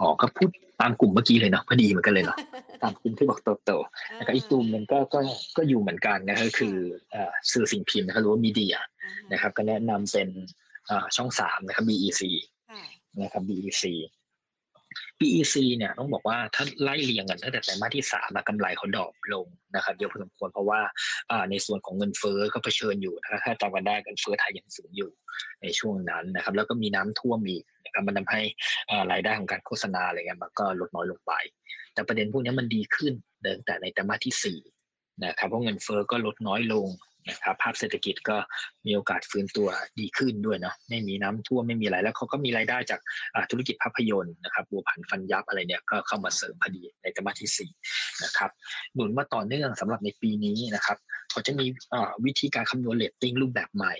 อ๋อก็พูดตามกลุ่มเมื่อกี้เลยเนาะพอดีเหมือนกันเลยเนาะตามกลุ่มที่บอกโตโตๆแล้วก็อีกกลุ่มหนึ่งก็ก็ก็อยู่เหมือนกันนะก็คือเอ่อสื่อสิ่งพิมพ์นะครับหรือว่ามีเดียอ่าฮนะครับ ก็แนะนำเป็นเอ่อช่องสามนะครับ BEC ค่ะนะครับ BEC BEC เนี่ยต้องบอกว่าถ้าไล่เรียงกันตั้งแต่ไตรมาสที่สามอะกำไรเขาดรอปลงนะครับเยอะพอสมควรเพราะว่าในส่วนของเงินเฟ้อก็เผชิญอยู่นะครับถ้าจำกันได้เงินเฟ้อไทยยังสูงอยู่ในช่วงนั้นนะครับ แล้วก็มีน้ำท่วมอีกนะครับมันทำให้รายได้ของการโฆษณาอะไรเงี้ยมันก็ลดน้อยลงไป แต่ประเด็นพวกนี้มันดีขึ้นตั้งแต่ในไตรมาสที่สี่นะครับเพราะเงินเฟ้อก็ลดน้อยลง นะครับภาพเศรษฐกิจก็มีโอกาสฟื้นตัวดีขึ้นด้วยเนาะไม่มีน้ำท่วมไม่มีอะไรแล้วเขาก็มีรายได้จากธุรกิจภาพยนตร์นะครับบัวผันฟันยับอะไรเนี่ยก็เข้ามาเสริมพอดีในไตรมาสที่สี่นะครับหนุนมาต่อเนื่องสำหรับในปีนี้นะครับเขาจะมีวิธีการคำนวณเรตติ้งรูปแบบใหม่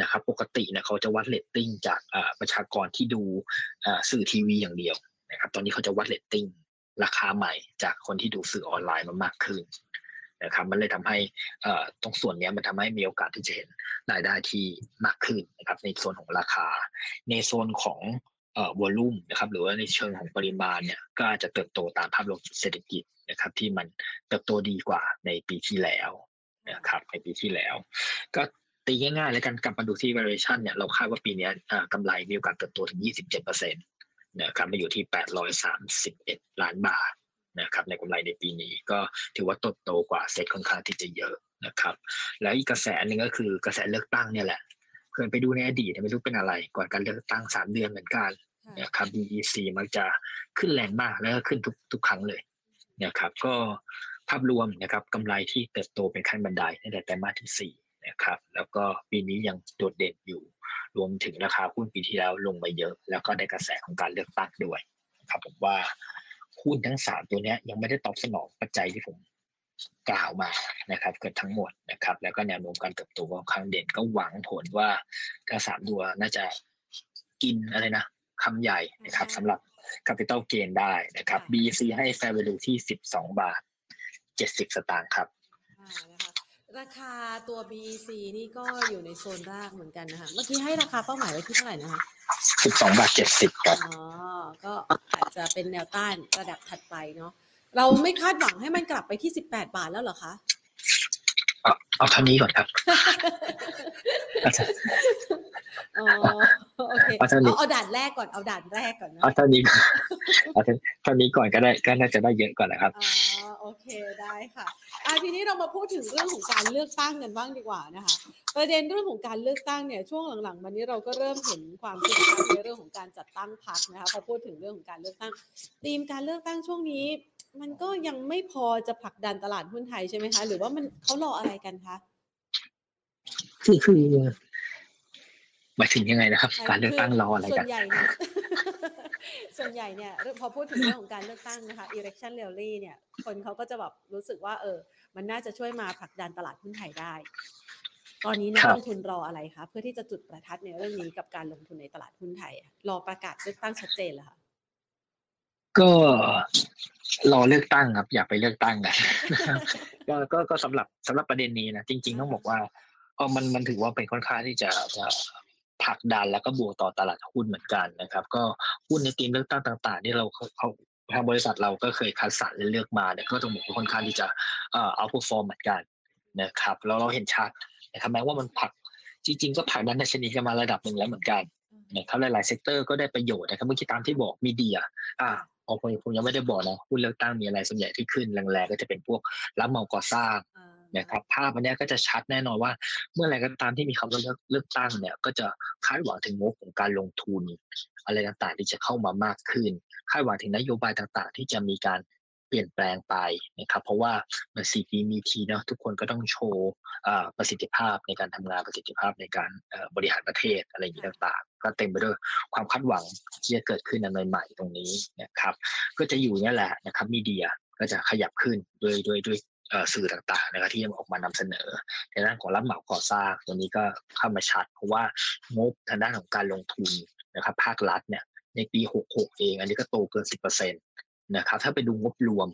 นะครับปกติเนี่ยเขาจะวัดเรตติ้งจากประชากรที่ดูสื่อทีวีอย่างเดียวนะครับตอนนี้เขาจะวัดเรตติ้งราคาใหม่จากคนที่ดูสื่อออนไลน์มามากขึ้น นะครับมันเลยทำให้ตรงส่วนนี้มันทำให้มีโอกาสที่จะเห็นรายได้ที่มากขึ้นนะครับในโซนของราคา ในโซนของวอลลุ่มนะครับหรือว่าในเชิงของปริมาณเนี่ยก็อาจจะเติบโตตามภาพรวมเศรษฐกิจนะครับที่มันเติบโตดีกว่าในปีที่แล้วนะครับในปีที่แล้ว ก็ตีง่ายๆแล้วกันกลับมาดูที่ valuation เนี่ยเราคาดว่าปีนี้กำไรมีโอกาสเติบโตถึง 27%นะครับมาอยู่ที่ 831 ล้านบาท นะครับในกำไรในปีนี้ก็ถือว่าโตโตกว่าเซ็ตค่อนข้างที่จะเยอะนะครับ แล้วอีกกระแสหนึ่งก็คือกระแสเลือกตั้งเนี่ยแหละเคยไปดูในอดีตเนี่ยไม่รู้เป็นอะไร ก่อนการเลือกตั้งสามเดือนเหมือนกันค่ะนะครับ BEC มักจะขึ้นแรงมากแล้วก็ขึ้นทุกทุกครั้งเลยนะครับ ก็ภาพรวมนะครับกำไรที่เติบโตเป็นขั้นบันไดตั้งแต่ไตรมาสที่สี่นะครับแล้วก็ปีนี้ยังโดดเด่นอยู่ รวมถึงราคาหุ้นปีที่แล้วลงมาเยอะ แล้วก็ได้กระแสของการเลือกตั้งด้วยนะครับผมว่า หุ้นทั้งสามตัวเนี้ยยังไม่ได้ตอบสนองปัจจัยที่ผมกล่าวมานะครับเกิดทั้งหมดนะครับ แล้วก็แนวโน้มการเติบโตค่อนข้างเด่นก็หวังผลว่าถ้าสามตัวน่าจะกินอะไรนะคำใหญ่นะครับสำหรับ capital gain ได้นะครับ BC ให้ fair value ที่ 12 บาท 70 สตางค์ครับอ่านะคะ ราคาตัว BEC นี่ก็อยู่ในโซนรากเหมือนกันนะคะ เมื่อกี้ให้ราคาเป้าหมายไว้ที่เท่าไหร่นะคะ12บาท70ครับ อ๋อ ก็อาจจะเป็นแนวต้านระดับถัดไปเนาะ เราไม่คาดหวังให้มันกลับไปที่18บาทแล้วเหรอคะ เอาเอาเท่านี้ก่อนครับอ๋อ โอเคเอาเท่านี้เอาเอาด่านแรกก่อนเอาด่านแรกก่อนเนาะเอาเท่านี้ก่อนเอาเท่าเท่านี้ก่อนก็ได้ก็น่าจะได้เยอะก่อนแหละครับอ๋อโอเคได้ค่ะอะทีนี้เรามาพูดถึงเรื่องของการเลือกตั้งกันบ้างดีกว่านะคะ ประเด็นเรื่องของการเลือกตั้งเนี่ยช่วงหลังๆมานี้เราก็เริ่มเห็นความคึกคักในเรื่องของการจัดตั้งพรรคนะคะพอพูดถึงเรื่องของการเลือกตั้งธีมการเลือกตั้งช่วงนี้ มันก็ยังไม่พอจะผลักดันตลาดหุ้นไทยใช่ไหมคะ หรือว่ามันเขารออะไรกันคะคือคือ หมายถึงยังไงนะครับ การเลือกตั้งรออะไรส่วกันนใหญ่เนี่ยส่วนใหญ่เนี่ยพอพูดถึงเรื่องของการเลือกตั้งนะคะ election rally เนี่ย คนเขาก็จะแบบรู้สึกว่า เออ มันน่าจะช่วยมาผลักดันตลาดหุ้นไทยได้ ตอนนี้นักครับลงทุนรออะไรคะเพื่อที่จะจุดประทัดในเรื่องนี้กับการลงทุนในตลาดหุ้นไทยอะรอประกาศเลือกตั้งชัดเจนเหรอคะก็รอเลือกตั้งครับ อยากไปเลือกตั้งกันก็ก็ก็สำหรับสำหรับประเด็นนี้นะจริง ๆ ต้องบอกว่าเออมันมันถือว่าเป็นค่อนข้างที่จะจะ ผลักดันแล้วก็บวกต่อตลาดหุ้นเหมือนกันนะครับ ก็หุ้นในธีมเลือกตั้งต่างๆที่เราเขาเขาทางบริษัทเราก็เคยคัดสรรและเลือกมาเนี่ยก็ต้องบอกว่าค่อนข้างที่จะเอ่อ outperform เหมือนกันนะครับแล้วเราเห็นชัดนะครับแม้ว่ามันผลักจริง ๆ ก็ผลักดันดัชนีกันมาระดับหนึ่งแล้วเหมือนกันนะครับหลายๆเซกเตอร์ก็ได้ประโยชน์นะครับเมื่อกี้ตามที่บอก media อ่าอ๋อผมผมยังไม่ได้บอกนะหุ้นเลือกตั้งมีอะไรส่วนใหญ่ที่ขึ้นแรงๆก็จะเป็นพวกรับเหมาก่อสร้างอ่า นะครับภาพอันเนี้ยก็จะชัดแน่นอนว่า เมื่อไรก็ตามที่มีคำว่าเลือกเลือกตั้งเนี่ย ก็จะคาดหวังถึงงบของการลงทุน อะไรต่างๆ ที่จะเข้ามามากขึ้นคาดหวังถึงนโยบายต่างๆ ที่จะมีการเปลี่ยนแปลงไปนะครับ เพราะว่ามันสี่ปีมีทีเนาะทุกคนก็ต้องโชว์ประสิทธิภาพในการทำงานประสิทธิภาพในการบริหารประเทศอะไรอย่างนี้ต่างๆ ก็เต็มไปด้วยความคาดหวังที่จะเกิดขึ้นในใหม่ตรงนี้นะครับ ก็จะอยู่นี่แหละนะครับมีเดียก็จะขยับขึ้นด้วยด้วยด้วย สื่อต่างๆนะครับที่ออกมานำเสนอ ในด้านของรับเหมาก่อสร้างตัวนี้ก็เข้ามาชัด เพราะว่างบทางด้านของการลงทุนนะครับภาครัฐเนี่ยในปี 66 เอง อันนี้ก็โตเกิน 10%นะครับถ้าไปดูงบรวม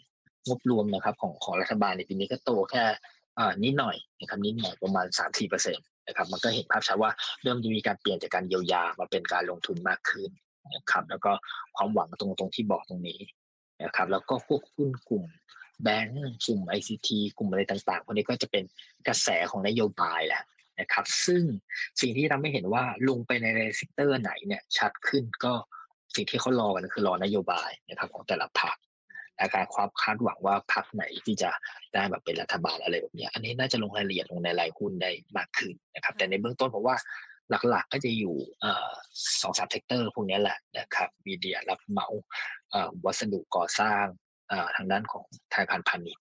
งบรวมนะครับของของรัฐบาลในปีนี้ก็โตแค่อ่านิดหน่อยนะครับนิดหน่อยประมาณ 3-4%นะครับมันก็เห็นภาพชัดว่าเริ่มจะมีการเปลี่ยนจากการเยียวยามาเป็นการลงทุนมากขึ้นนะครับแล้วก็ความหวังตรงตรงที่บอกตรงนี้ นะครับแล้วก็พวกหุ้นกลุ่มแบงก์กลุ่ม ICT กลุ่มอะไรต่างๆพวกนี้ก็จะเป็นกระแสของนโยบายแหละนะครับ ซึ่งสิ่งที่ทำให้เห็นว่าลงไปใน sector ไหนเนี่ยชัดขึ้นก็สิ่งที่เขารอกันคือรอนโยบายนะครับของแต่ละพรรคและการความคาดหวังว่าพรรคไหนที่จะได้แบบเป็นรัฐบาลอะไรแบบนี้ อันนี้น่าจะลงรายละเอียดลงในรายหุ้นได้มากขึ้นนะครับ แต่ในเบื้องต้นผมว่า หลักๆก็จะอยู่สองสาม sector พวกนี้แหละนะครับ media รับเหมาเอ่อวัสดุก่อสร้างเอ่อทางด้านของธนาคารพาณิชย์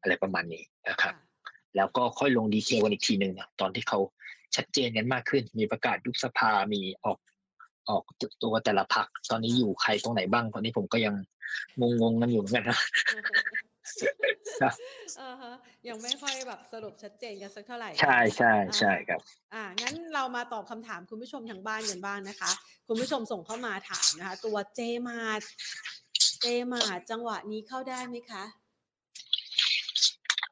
อะไรประมาณนี้นะครับ แล้วก็ค่อยลง detail กันอีกทีหนึ่งนะตอนที่เขาชัดเจนกันมากขึ้น มีประกาศยุบสภามีออกออกตัวแต่ละพรรคตอนนี้อยู่ใครตรงไหนบ้าง ตอนนี้ผมก็ยังงงๆกันอยู่เหมือนกันนะครับ อ่าฮะยังไม่ค่อยแบบสรุปชัดเจนกันสักเท่าไหร่ ใช่ใช่ใช่ครับ อ่างั้นเรามาตอบคำถามคุณผู้ชมทางบ้านกันบ้างนะคะ คุณผู้ชมส่งเข้ามาถามนะคะ ตัวเจมาเจมาจังหวะนี้เข้าได้ไหมคะ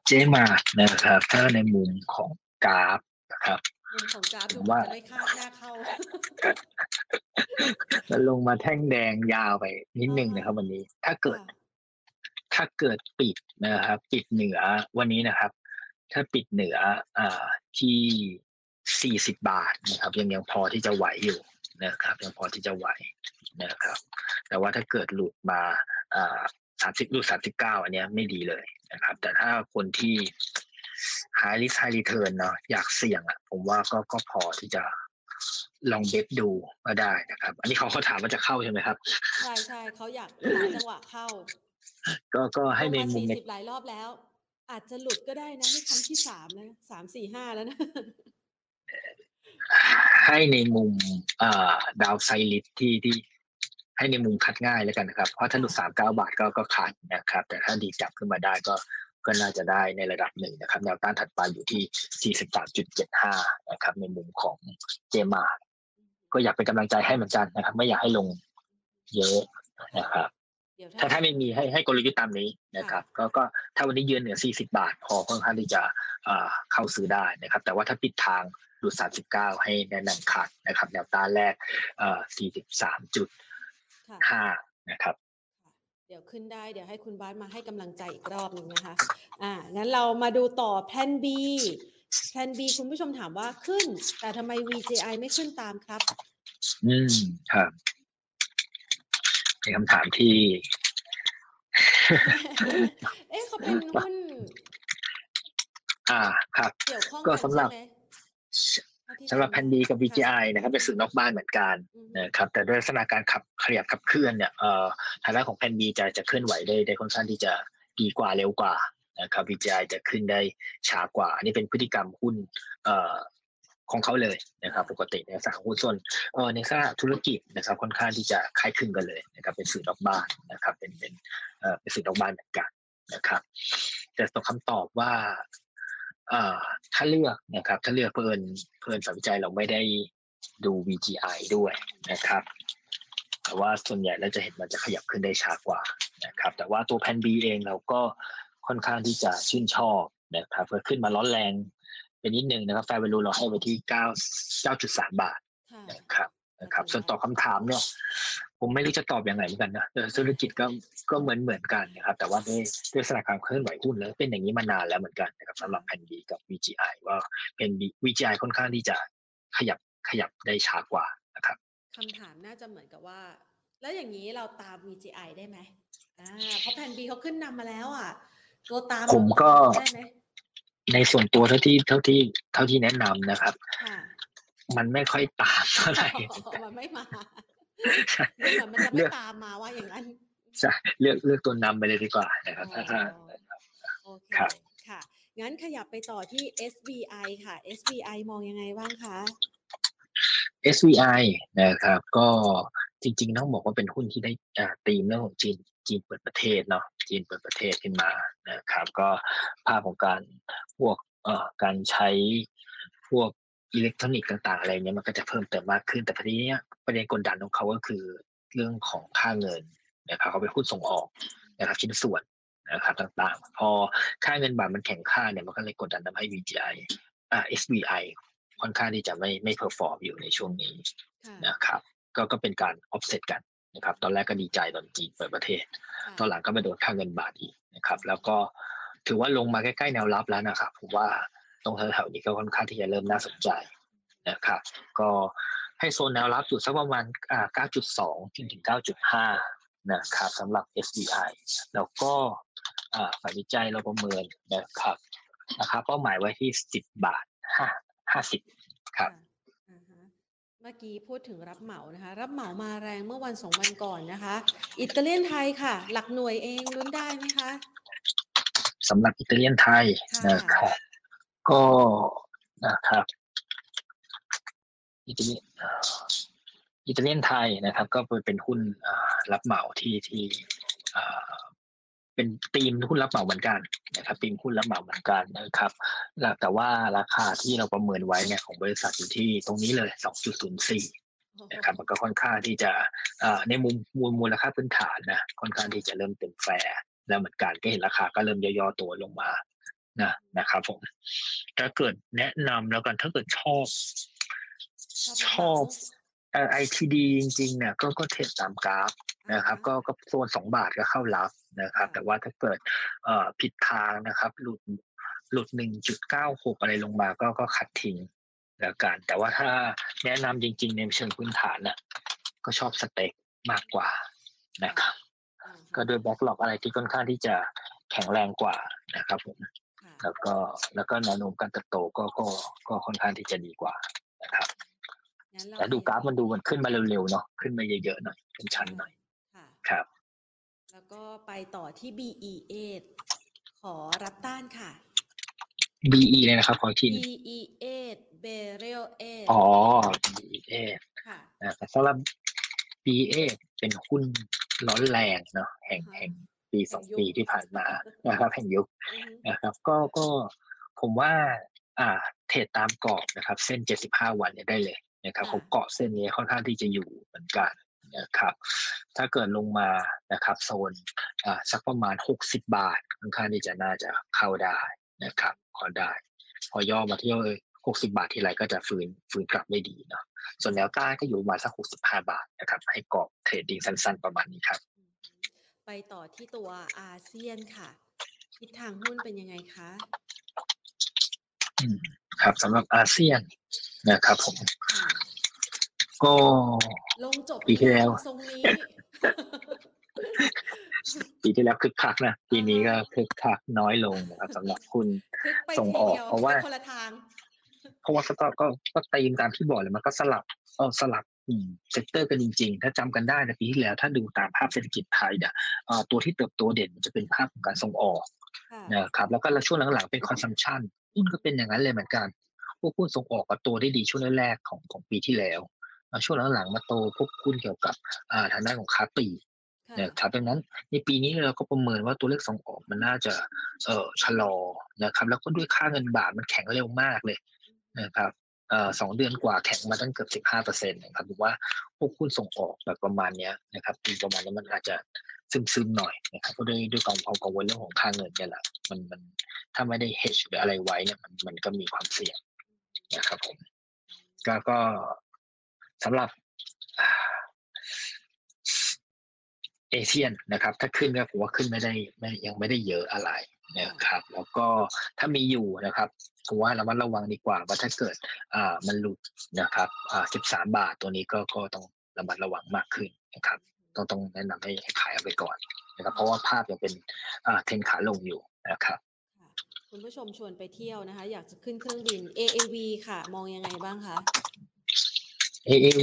เจมานะครับ ถ้าในมุมของกราฟนะครับมุมของกราฟดูผมว่าจะไม่คาดหน้าเข้าแล้วลงมาแท่งแดงยาวไปนิดนึงนะครับ วันนี้ ถ้าเกิด ถ้าเกิดปิดนะครับ ปิดเหนือวันนี้นะครับ ถ้าปิดเหนืออ่าที่40บาทนะครับ ยังยังพอที่จะไหวอยู่นะครับ ยังพอที่จะไหวนะครับ แต่ว่าถ้าเกิดหลุดมาอ่า30หลุด39อันเนี้ยไม่ดีเลยนะครับ แต่ถ้าคนที่ high risk high return เนาะอยากเสี่ยงอะผมว่าก็ก็พอที่จะลองเบ็ดดูก็ได้นะครับ อันนี้เขาเขาถามว่าจะเข้าใช่ไหมครับ ใช่ใช่เขาอยากหาจังหวะเข้า ก็ก็ให้ในลงามุมในสี่สิบหลายรอบแล้ว อาจจะหลุดก็ได้นะนี่ครั้งที่สามแล้วนะสามสี่ห้าแล้วนะให้ในมุมอ่าดาวไซลิสที่ที่ให้ในมุมคัดง่ายแล้วกันนะครับ เพราะถ้าหลุดสามเก้าบาทก็ก็ขาดนะครับ แต่ถ้าดีกลับขึ้นมาได้ก็ก็น่าจะได้ในระดับหนึ่งนะครับแนวต้านถัดไปอยู่ที่ 43.75 นะครับ ในมุมของเจมา ก็อยากเป็นกำลังใจให้เหมือนกันนะครับ ไม่อยากให้ลงเยอะนะครับเดี๋ยว ถ้าถ้าไม่มีให้ให้กลยุทธ์ตามนี้นะครับ ก็ก็ถ้าวันนี้ยืนเหนือ 40 บาท พอค่อนข้างที่จะอ่าเข้าซื้อได้นะครับ แต่ว่าถ้าปิดทางหลุด39 ให้แนะนำขาดนะครับ แนวต้านแรกเอ่อ43.5ค่ะนะครับเดี๋ยวขึ้นได้เดี๋ยวให้คุณบาสมาให้กำลังใจอีกรอบหนึ่งนะคะ อ่างั้นเรามาดูต่อแพน B แพน B คุณผู้ชมถามว่าขึ้น แต่ทำไม VJI ไม่ขึ้นตามครับ อืมครับ เป็นคำถามที่ เอ๊ะเขาเป็นหุ้นอ่าครับ เกี่ยวข้องก็กันสำหรับใช่ไหมเท่าที่สำหรับจำแพนดีกับ VGI นะครับเป็นสื่อนอกบ้านเหมือนกันอืมนะครับแต่ด้วยลักษณะการขับขยับขับเคลื่อนเนี่ยเอ่อทางด้านของแพนบีจะจะเคลื่อนไหวได้ได้ค่อนข้างที่จะดีกว่าเร็วกว่านะครับ VGI จะขึ้นได้ช้ากว่า อันนี้เป็นพฤติกรรมหุ้นเอ่อ ของเขาเลยนะครับ ปกติในลักษณะของหุ้นส่วนเอ่อในลักษณะธุรกิจนะครับ ค่อนข้างที่จะคล้ายคลึงกันเลยนะครับ เป็นสื่อนอกบ้านนะครับ เป็นเป็นเอ่อเป็นสื่อนอกบ้านเหมือนกันนะครับ แต่ตอบคำตอบว่าเอ่อถ้าเลือกนะครับ ถ้าเลือกเพลินเพลินฝ่ายวิจัยเราไม่ได้ดู VGI ด้วยนะครับ แต่ว่าส่วนใหญ่เราจะเห็นมันจะขยับขึ้นได้ช้ากว่านะครับ แต่ว่าตัวแพน B เองเราก็ค่อนข้างที่จะชื่นชอบนะครับเพื่อขึ้นมาร้อนแรง เป็นนิดนึงนะครับแฟร์เวลูเราให้ไว้ที่9 9.3บาทค่ะนะครับนะครับโอเคส่วนตอบคำถามเนี่ย ผมไม่รู้จะตอบยังไงเหมือนกันนะแต่ธุรกิจก็ก็เหมือนเหมือนกันนะครับ แต่ว่าด้วยด้วยสถานการณ์เคลื่อนไหวหุ้นแล้วเป็นอย่างนี้มานานแล้วเหมือนกันนะครับสำหรับแพนดีกับ VGI ว่าเป็น VGI ค่อนข้างที่จะขยับขยับได้ช้ากว่านะครับคำถามน่าจะเหมือนกับว่า แล้วอย่างนี้เราตาม VGI ได้ไหมอ่าเพราะแพน B เขาขึ้นนำมาแล้วอะตัวตามผมก็ได้ไหม ในส่วนตัวเท่าที่เท่าที่เท่าที่แนะนำนะครับค่ะมันไม่ค่อยตามเท่าไหร่มันไม่มาดูเหมือนมันจะเลืไม่อกตามมาว่าอย่างนั้นใช่เลือกเลือกตัวนำไปเลยดีกว่านะครับถ้าถ้าโอเคครับค่ะงั้นขยับไปต่อที่ SBI ค่ะ SBI มองยังไงบ้างคะ SVI นะครับ ก็จริงๆต้องบอกว่าเป็นหุ้นที่ได้อ่าตีมเรื่องของจีน จีนเปิดประเทศเนาะจีนเปิดประเทศขึ้นมานะครับ ก็ภาพของการพวกเอ่อการใช้พวกอิเล็กทรอนิกส์ต่าง ๆ อะไรเงี้ยมันก็จะเพิ่มเติมมากขึ้น แต่ประเด็นเนี้ยประเด็นกดดันของเขาก็คือเรื่องของค่าเงินนะครับเขาเป็นหุ้นส่งออกนะครับชิ้นส่วนนะครับต่างๆ พอค่าเงินบาทมันแข็งค่าเนี่ยมันก็เลยกดดันทำให้ VGI อ่า SVI ค่อนข้างที่จะไม่ไม่ perform อยู่ในช่วงนี้ค่ะนะครับ ก็ก็เป็นการ offset กัน นะครับ ตอนแรกก็ดีใจตอนจีนเปิดประเทศค่ะตอนหลังก็ไปโดนค่าเงินบาทอีกนะครับ แล้วก็ถือว่าลงมาใกล้ๆแนวรับแล้วนะครับผมว่าตรงแถวๆนี้ก็ค่อนข้างที่จะเริ่มน่าสนใจนะครับ ก็ให้โซนแนวรับอยู่สักประมาณอ่า9.2จนถึง 9.5 นะครับสำหรับ SDI แล้วก็อ่าฝ่ายวิจัยเราประเมินนะครับนะครับเป้าหมายไว้ที่ 10 บาท5 50ครับอ่าฮะเมื่อกี้พูดถึงรับเหมานะคะ รับเหมามาแรงเมื่อวันสองวันก่อนนะคะ อิตาเลียนไทยค่ะ หลักหน่วยเองลุ้นได้ไหมคะสำหรับอิตาเลียนไทยค่ะนะครับก็นะครับ อิตาเลียนอิตาเลียนไทยนะครับ ก็เป็นหุ้นอ่ารับเหมาที่ที่อ่า เป็นทีมหุ้นรับเหมาเหมือนกันนะครับทีมหุ้นรับเหมาเหมือนกันนะครับแล้วแต่ว่าราคาที่เราประเมินไว้เนี่ยของบริษัทอยู่ที่ตรงนี้เลย 2.04นะครับมันก็ค่อนข้างที่จะในมุมมูลมูลค่าพื้นฐานนะค่อนข้างที่จะเริ่มเป็นแฟร์แล้วเหมือนกันก็เห็นราคาก็เริ่มย่อๆตัวลงมานะนะครับผมถ้าเกิดแนะนำแล้วกันถ้าเกิดชอบ ชอบเอ่อ ITD จริงๆเนี่ยก็ก็เทรดตามกราฟนะครับ ก็ก็โซนสองบาทก็เข้ารับ นะครับ แต่ว่าถ้าเกิดเอ่อผิดทางนะครับ หลุดหลุดหนึ่งจุดเก้าหกอะไรลงมาก็ก็ขัดทิ้งแล้วกัน แต่ว่าถ้าแนะนำจริง ๆ ในเชิงพื้นฐานน่ะก็ชอบสเต็กมากกว่านะครับอ่าฮะก็ด้วยบล็อกหลอกอะไรที่ค่อนข้างที่จะแข็งแรงกว่านะครับผมค่ะแล้วก็แล้วก็แนวโน้มการเติบโตก็ก็ก็ค่อนข้างที่จะดีกว่านะครับงั้นเรแต่ดูกราฟมันดูมันขึ้นมาเร็วๆเนาะขึ้นมาเยอะๆหน่อยเป็นชั้นหน่อยค่ะครับแล้ว ก็ไปต่อที่ BE8 ขอรับต้านค่ะ BE เลยนะครับ ขออีกทีหนึ่ง BE8 Burial อ๋อ BE ค่ะนะครับสำหรับ BA เป็นหุ้นร้อนแรงเนาะแห่งอ่าฮะแห่งปีสองแห่งยุคปีที่ผ่านมานะครับแห่งยุคอือฮึนะครับ ก็ก็ผมว่า อ่า เทรดตามกรอบนะครับ เส้น75วันเนี่ยได้เลยนะครับผมเกาะเส้นนี้ค่อนข้างที่จะอยู่เหมือนกัน นะครับถ้าเกิดลงมานะครับโซนอ่าสักประมาณ 60 บาทค่อนข้างที่จะน่าจะเข้าได้นะครับพอได้ พอย่อมาที่60 บาททีไรก็จะฟื้นฟื้นกลับได้ดีเนาะส่วนแนวต้านก็อยู่ประมาณสัก 65 บาทนะครับให้กรอบเทรดดิ้งสั้น ๆ ประมาณนี้ครับอือฮึไปต่อที่ตัวอาเซียนค่ะทิศทางหุ้นเป็นยังไงคะอืมครับสำหรับอาเซียนนะครับผมค่ะ ก็ลงจบปีที่แล้วทรงนี้ปีที่แล้วคึกคักนะปีนี้ก็คึกคักน้อยลงนะครับสำหรับคุณคึกไปส่งทีออกเดียวเพราะว่าไปคนละทางเพราะว่าก็ก็ก็ธีมตามที่บอกเลยมันก็สลับเออสลับอืม sector กันจริงๆ ถ้าจำกันได้ในปีที่แล้ว ถ้าดูตามภาพเศรษฐกิจไทยเนี่ยเอ่อตัวที่เติบโตเด่นมันจะเป็นภาพของการส่งออกค่ะนะครับแล้วก็ช่วงหลังๆเป็น consumption หุ้นก็เป็นอย่างนั้นเลยเหมือนกันพวกหุ้นส่งออกก็โตได้ดีช่วงแรกๆของของปีที่แล้วอ่า ช่วงหลังๆมาโตพวกหุ้นเกี่ยวกับอ่าทางด้านของค้าปลีกค่ะนะครับดังนั้นในปีนี้เราก็ประเมินว่าตัวเลขส่งออกมันน่าจะเอ่อชะลอนะครับ แล้วก็ด้วยค่าเงินบาทมันแข็งเร็วมากเลยนะครับเอ่อสองเดือนกว่าแข็งมาตั้งเกือบสิบห้าเปอร์เซ็นต์นะครับผมว่าพวกหุ้นส่งออกแบบประมาณเนี้ยนะครับปีประมาณนี้มันอาจจะซึมๆหน่อยนะครับเพราะด้วยด้วยความกังวลเรื่องของค่าเงินเนี่ยแหละมันมันถ้าไม่ได้ hedge หรืออะไรไว้เนี่ยมันมันก็มีความเสี่ยงนะครับผมก็ก็ สำหรับเอเชียนนะครับ ถ้าขึ้นก็ผมว่าขึ้นไม่ได้ไม่ยังไม่ได้เยอะอะไรนะครับ แล้วก็ถ้ามีอยู่นะครับผมว่าระมัดระวังดีกว่าว่าถ้าเกิด อ่ามันหลุดนะครับอ่าสิบสามบาทตัวนี้ก็ก็ต้องระมัดระวังมากขึ้นนะครับ ต้องต้องแนะนำให้ให้ขายเอาไปก่อนนะครับ เพราะว่าภาพยังเป็นอ่าเทรนขาลงอยู่นะครับคุณผู้ชมชวนไปเที่ยวนะคะ อยากจะขึ้นเครื่องบิน AAV ค่ะ มองยังไงบ้างคะ AAV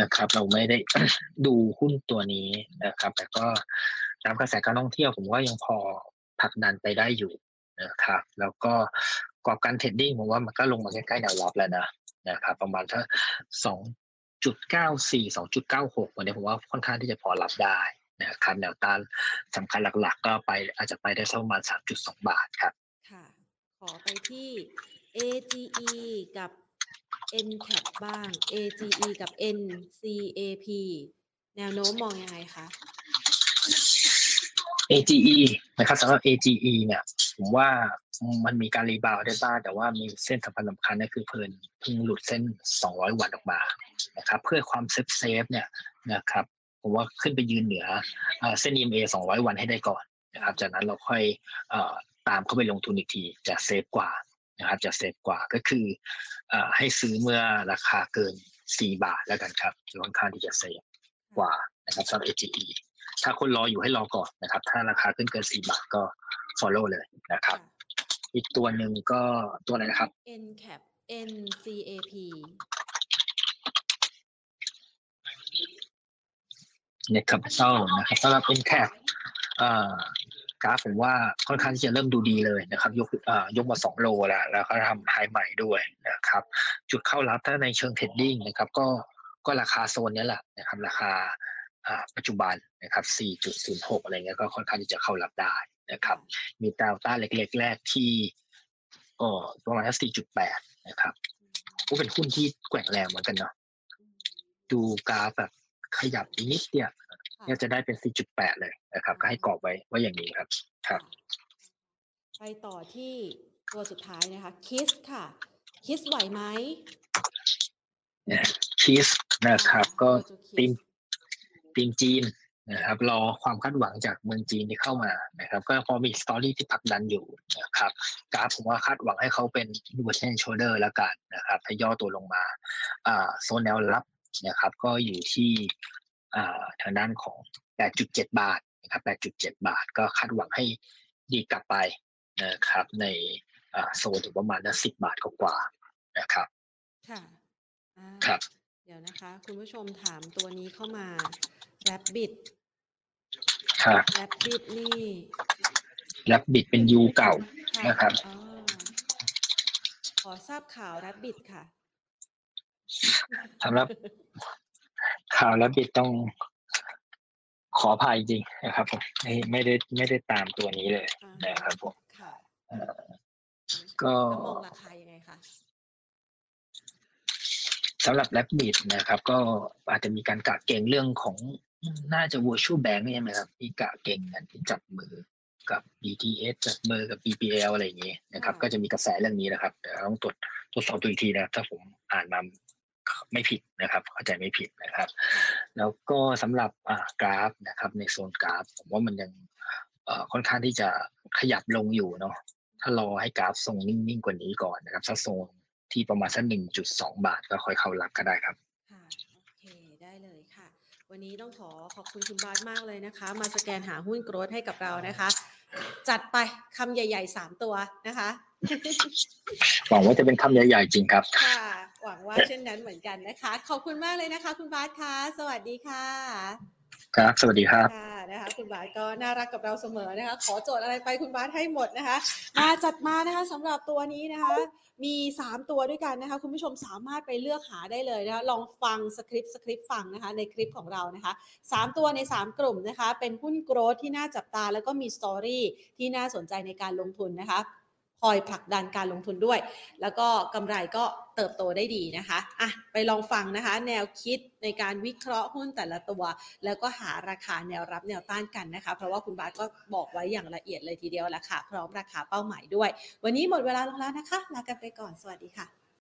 นะครับ เราไม่ได้ดูหุ้นตัวนี้นะครับ แต่ก็ตามกระแสการท่องเที่ยวผมว่ายังพอผลักดันไปได้อยู่นะครับ แล้วก็กรอบการเทรดดิ้งผมว่ามันก็ลงมาใกล้ๆแนวรับแล้วนะนะครับ ประมาณถ้าสองจุดเก้าสี่สองจุดเก้าหกวันนี้ผมว่าค่อนข้างที่จะพอรับได้นะครับแนวต้านสำคัญหลักๆ ก็ไปอาจจะไปได้สักประมาณสามจุดสองบาทครับ ค่ะ ขอไปที่ AGE กับ NCAP บ้าง AGE กับ NCAP แนวโน้มมองยังไงคะ AGE นะครับสำหรับ AGE เนี่ย ผมว่ามันมีการรีบาวได้บ้างแต่ว่ามีเส้นสำคัญสำคัญก็คือเพลินเพิ่งหลุดเส้น 200 วันออกมานะครับ เพื่อความ safe safe เนี่ยนะครับผมว่าขึ้นไปยืนเหนือเส้น EMA 200 วันให้ได้ก่อนนะครับจากนั้นเราค่อยตามเข้าไปลงทุนอีกทีจะ safe กว่า นะครับจะ safe กว่าก็คือเอ่อให้ซื้อเมื่อราคาเกิน 4 บาทแล้วกันครับค่อนข้างที่จะ safe กว่านะครับสำหรับ AGE ถ้าคนรออยู่ให้รอก่อนนะครับ ถ้าราคาขึ้นเกิน 4 บาทก็ follow เลยนะครับ อีกตัวหนึ่งก็ตัวอะไรนะครับ NCAP NCAP Net Capital นะครับสำหรับ NCAP เอ่อ กราฟผมว่าค่อนข้างที่จะเริ่มดูดีเลยนะครับ ยกเอ่อยกมา 2 โลแล้ว แล้วก็ทำไฮใหม่ด้วยนะครับ จุดเข้ารับถ้าในเชิงเทรดดิ้งนะครับ ก็ก็ราคาโซนนี้แหละนะครับ ราคาปัจจุบันนะครับ 4.06 อะไรเงี้ยก็ค่อนข้างที่จะเข้ารับได้นะครับ มีดาวต้าเล็กๆ แรกที่เออประมาณ4.8 นะครับก็เป็นหุ้นที่แกว่งแรงเหมือนกันเนาะดูกราฟแบบขยับนิดเดียว เนี่ยจะได้เป็น 4.8 เลยนะครับ ก็ให้กรอบไว้ไว้อย่างนี้ครับ ครับ ไปต่อที่ตัวสุดท้ายนะคะ KISS ค่ะ KISS ไหวไหมชีสนะครับ ก็ตัว KISS ทีมทีมจีนนะครับ รอความคาดหวังจากเมืองจีนที่เข้ามานะครับ ก็พอมีสตอรี่ที่ผลักดันอยู่นะครับ กราฟผมว่าคาดหวังให้เขาเป็น inversion shoulder แล้วกันนะครับถ้าย่อตัวลงมา อ่าโซนแนวรับนะครับ ก็อยู่ที่อ่า ทางด้านของ 8.7 บาทนะครับ 8.7 บาทก็คาดหวังให้ดีกลับไปนะครับในอ่าโซนถึงประมาณนั้น10 บาทกว่าๆนะครับ ค่ะอ่าครับ เดี๋ยวนะคะ คุณผู้ชมถามตัวนี้เข้ามา Rabbit ครับ Rabbit นี่รับบิดเป็นยูเก่าค่ะนะครับอ่าขอทราบข่าว Rabbit ค่ะสำหรับ ข่าวรับบิดต้องขออภัยจริงนะครับผมไม่ไม่ได้ไม่ได้ตามตัวนี้เลยอ่านะครับผมค่ะเอ่อก็แล้วมองราคายังไงคะสำหรับแลบบิดนะครับ ก็อาจจะมีการกะเก่งเรื่องของน่าจะ virtual bank ใช่ไหมครับที่กะเก่งกันที่จับมือกับ BTS จับมือกับ BPL อะไรอย่างนี้นะครับค่ะก็จะมีกระแสเรื่องนี้นะครับเดี๋ยวต้องตรวจตรวจสอบดูอีกทีนะครับ ถ้าผมอ่านมา ไม่ผิดนะครับ เข้าใจไม่ผิดนะครับ แล้วก็สำหรับอ่ากราฟนะครับ ในโซนกราฟ ผมว่ามันยังเอ่อค่อนข้างที่จะขยับลงอยู่เนาะถ้ารอให้กราฟทรงนิ่งๆกว่านี้ก่อนนะครับสักโซนที่ประมาณสักหนึ่งจุดสองบาทก็ค่อยเข้ารับก็ได้ครับค่ะโอเคได้เลยค่ะ วันนี้ต้องขอขอบคุณคุณบาสมากเลยนะคะ มาสแกนหาหุ้นโกรธให้กับเรานะคะ จัดไปคำใหญ่ๆสามตัวนะคะหวังว่าจะเป็นคำใหญ่ๆจริงครับค่ะ หวังว่าเช่นนั้นเหมือนกันนะคะ ขอบคุณมากเลยนะคะ คุณบาสค่ะ สวัสดีค่ะ ครับ สวัสดีครับค่ะนะคะคุณบาสก็น่ารักกับเราเสมอนะคะ ขอโจทย์อะไรไปคุณบาสให้หมดนะคะ มาจัดมานะคะสำหรับตัวนี้นะคะ มี 3 ตัวด้วยกันนะคะ คุณผู้ชมสามารถไปเลือกหาได้เลยนะคะ ลองฟังสคริปต์สคริปต์ฟังนะคะในคลิปของเรานะคะ 3 ตัวใน 3 กลุ่มนะคะ เป็นหุ้นโกรทที่น่าจับตาแล้วก็มีสตอรี่ที่น่าสนใจในการลงทุนนะคะค อยผลักดันการลงทุนด้วย แล้วก็กำไรก็เติบโตได้ดีนะคะอะไปลองฟังนะคะ แนวคิดในการวิเคราะห์หุ้นแต่ละตัว แล้วก็หาราคาแนวรับแนวต้านกันนะคะ เพราะว่าคุณบาทก็บอกไว้อย่างละเอียดเลยทีเดียวละค่ะ พร้อมราคาเป้าหมายด้วย วันนี้หมดเวลาลงแล้วนะคะ ลากันไปก่อน สวัสดีค่ะ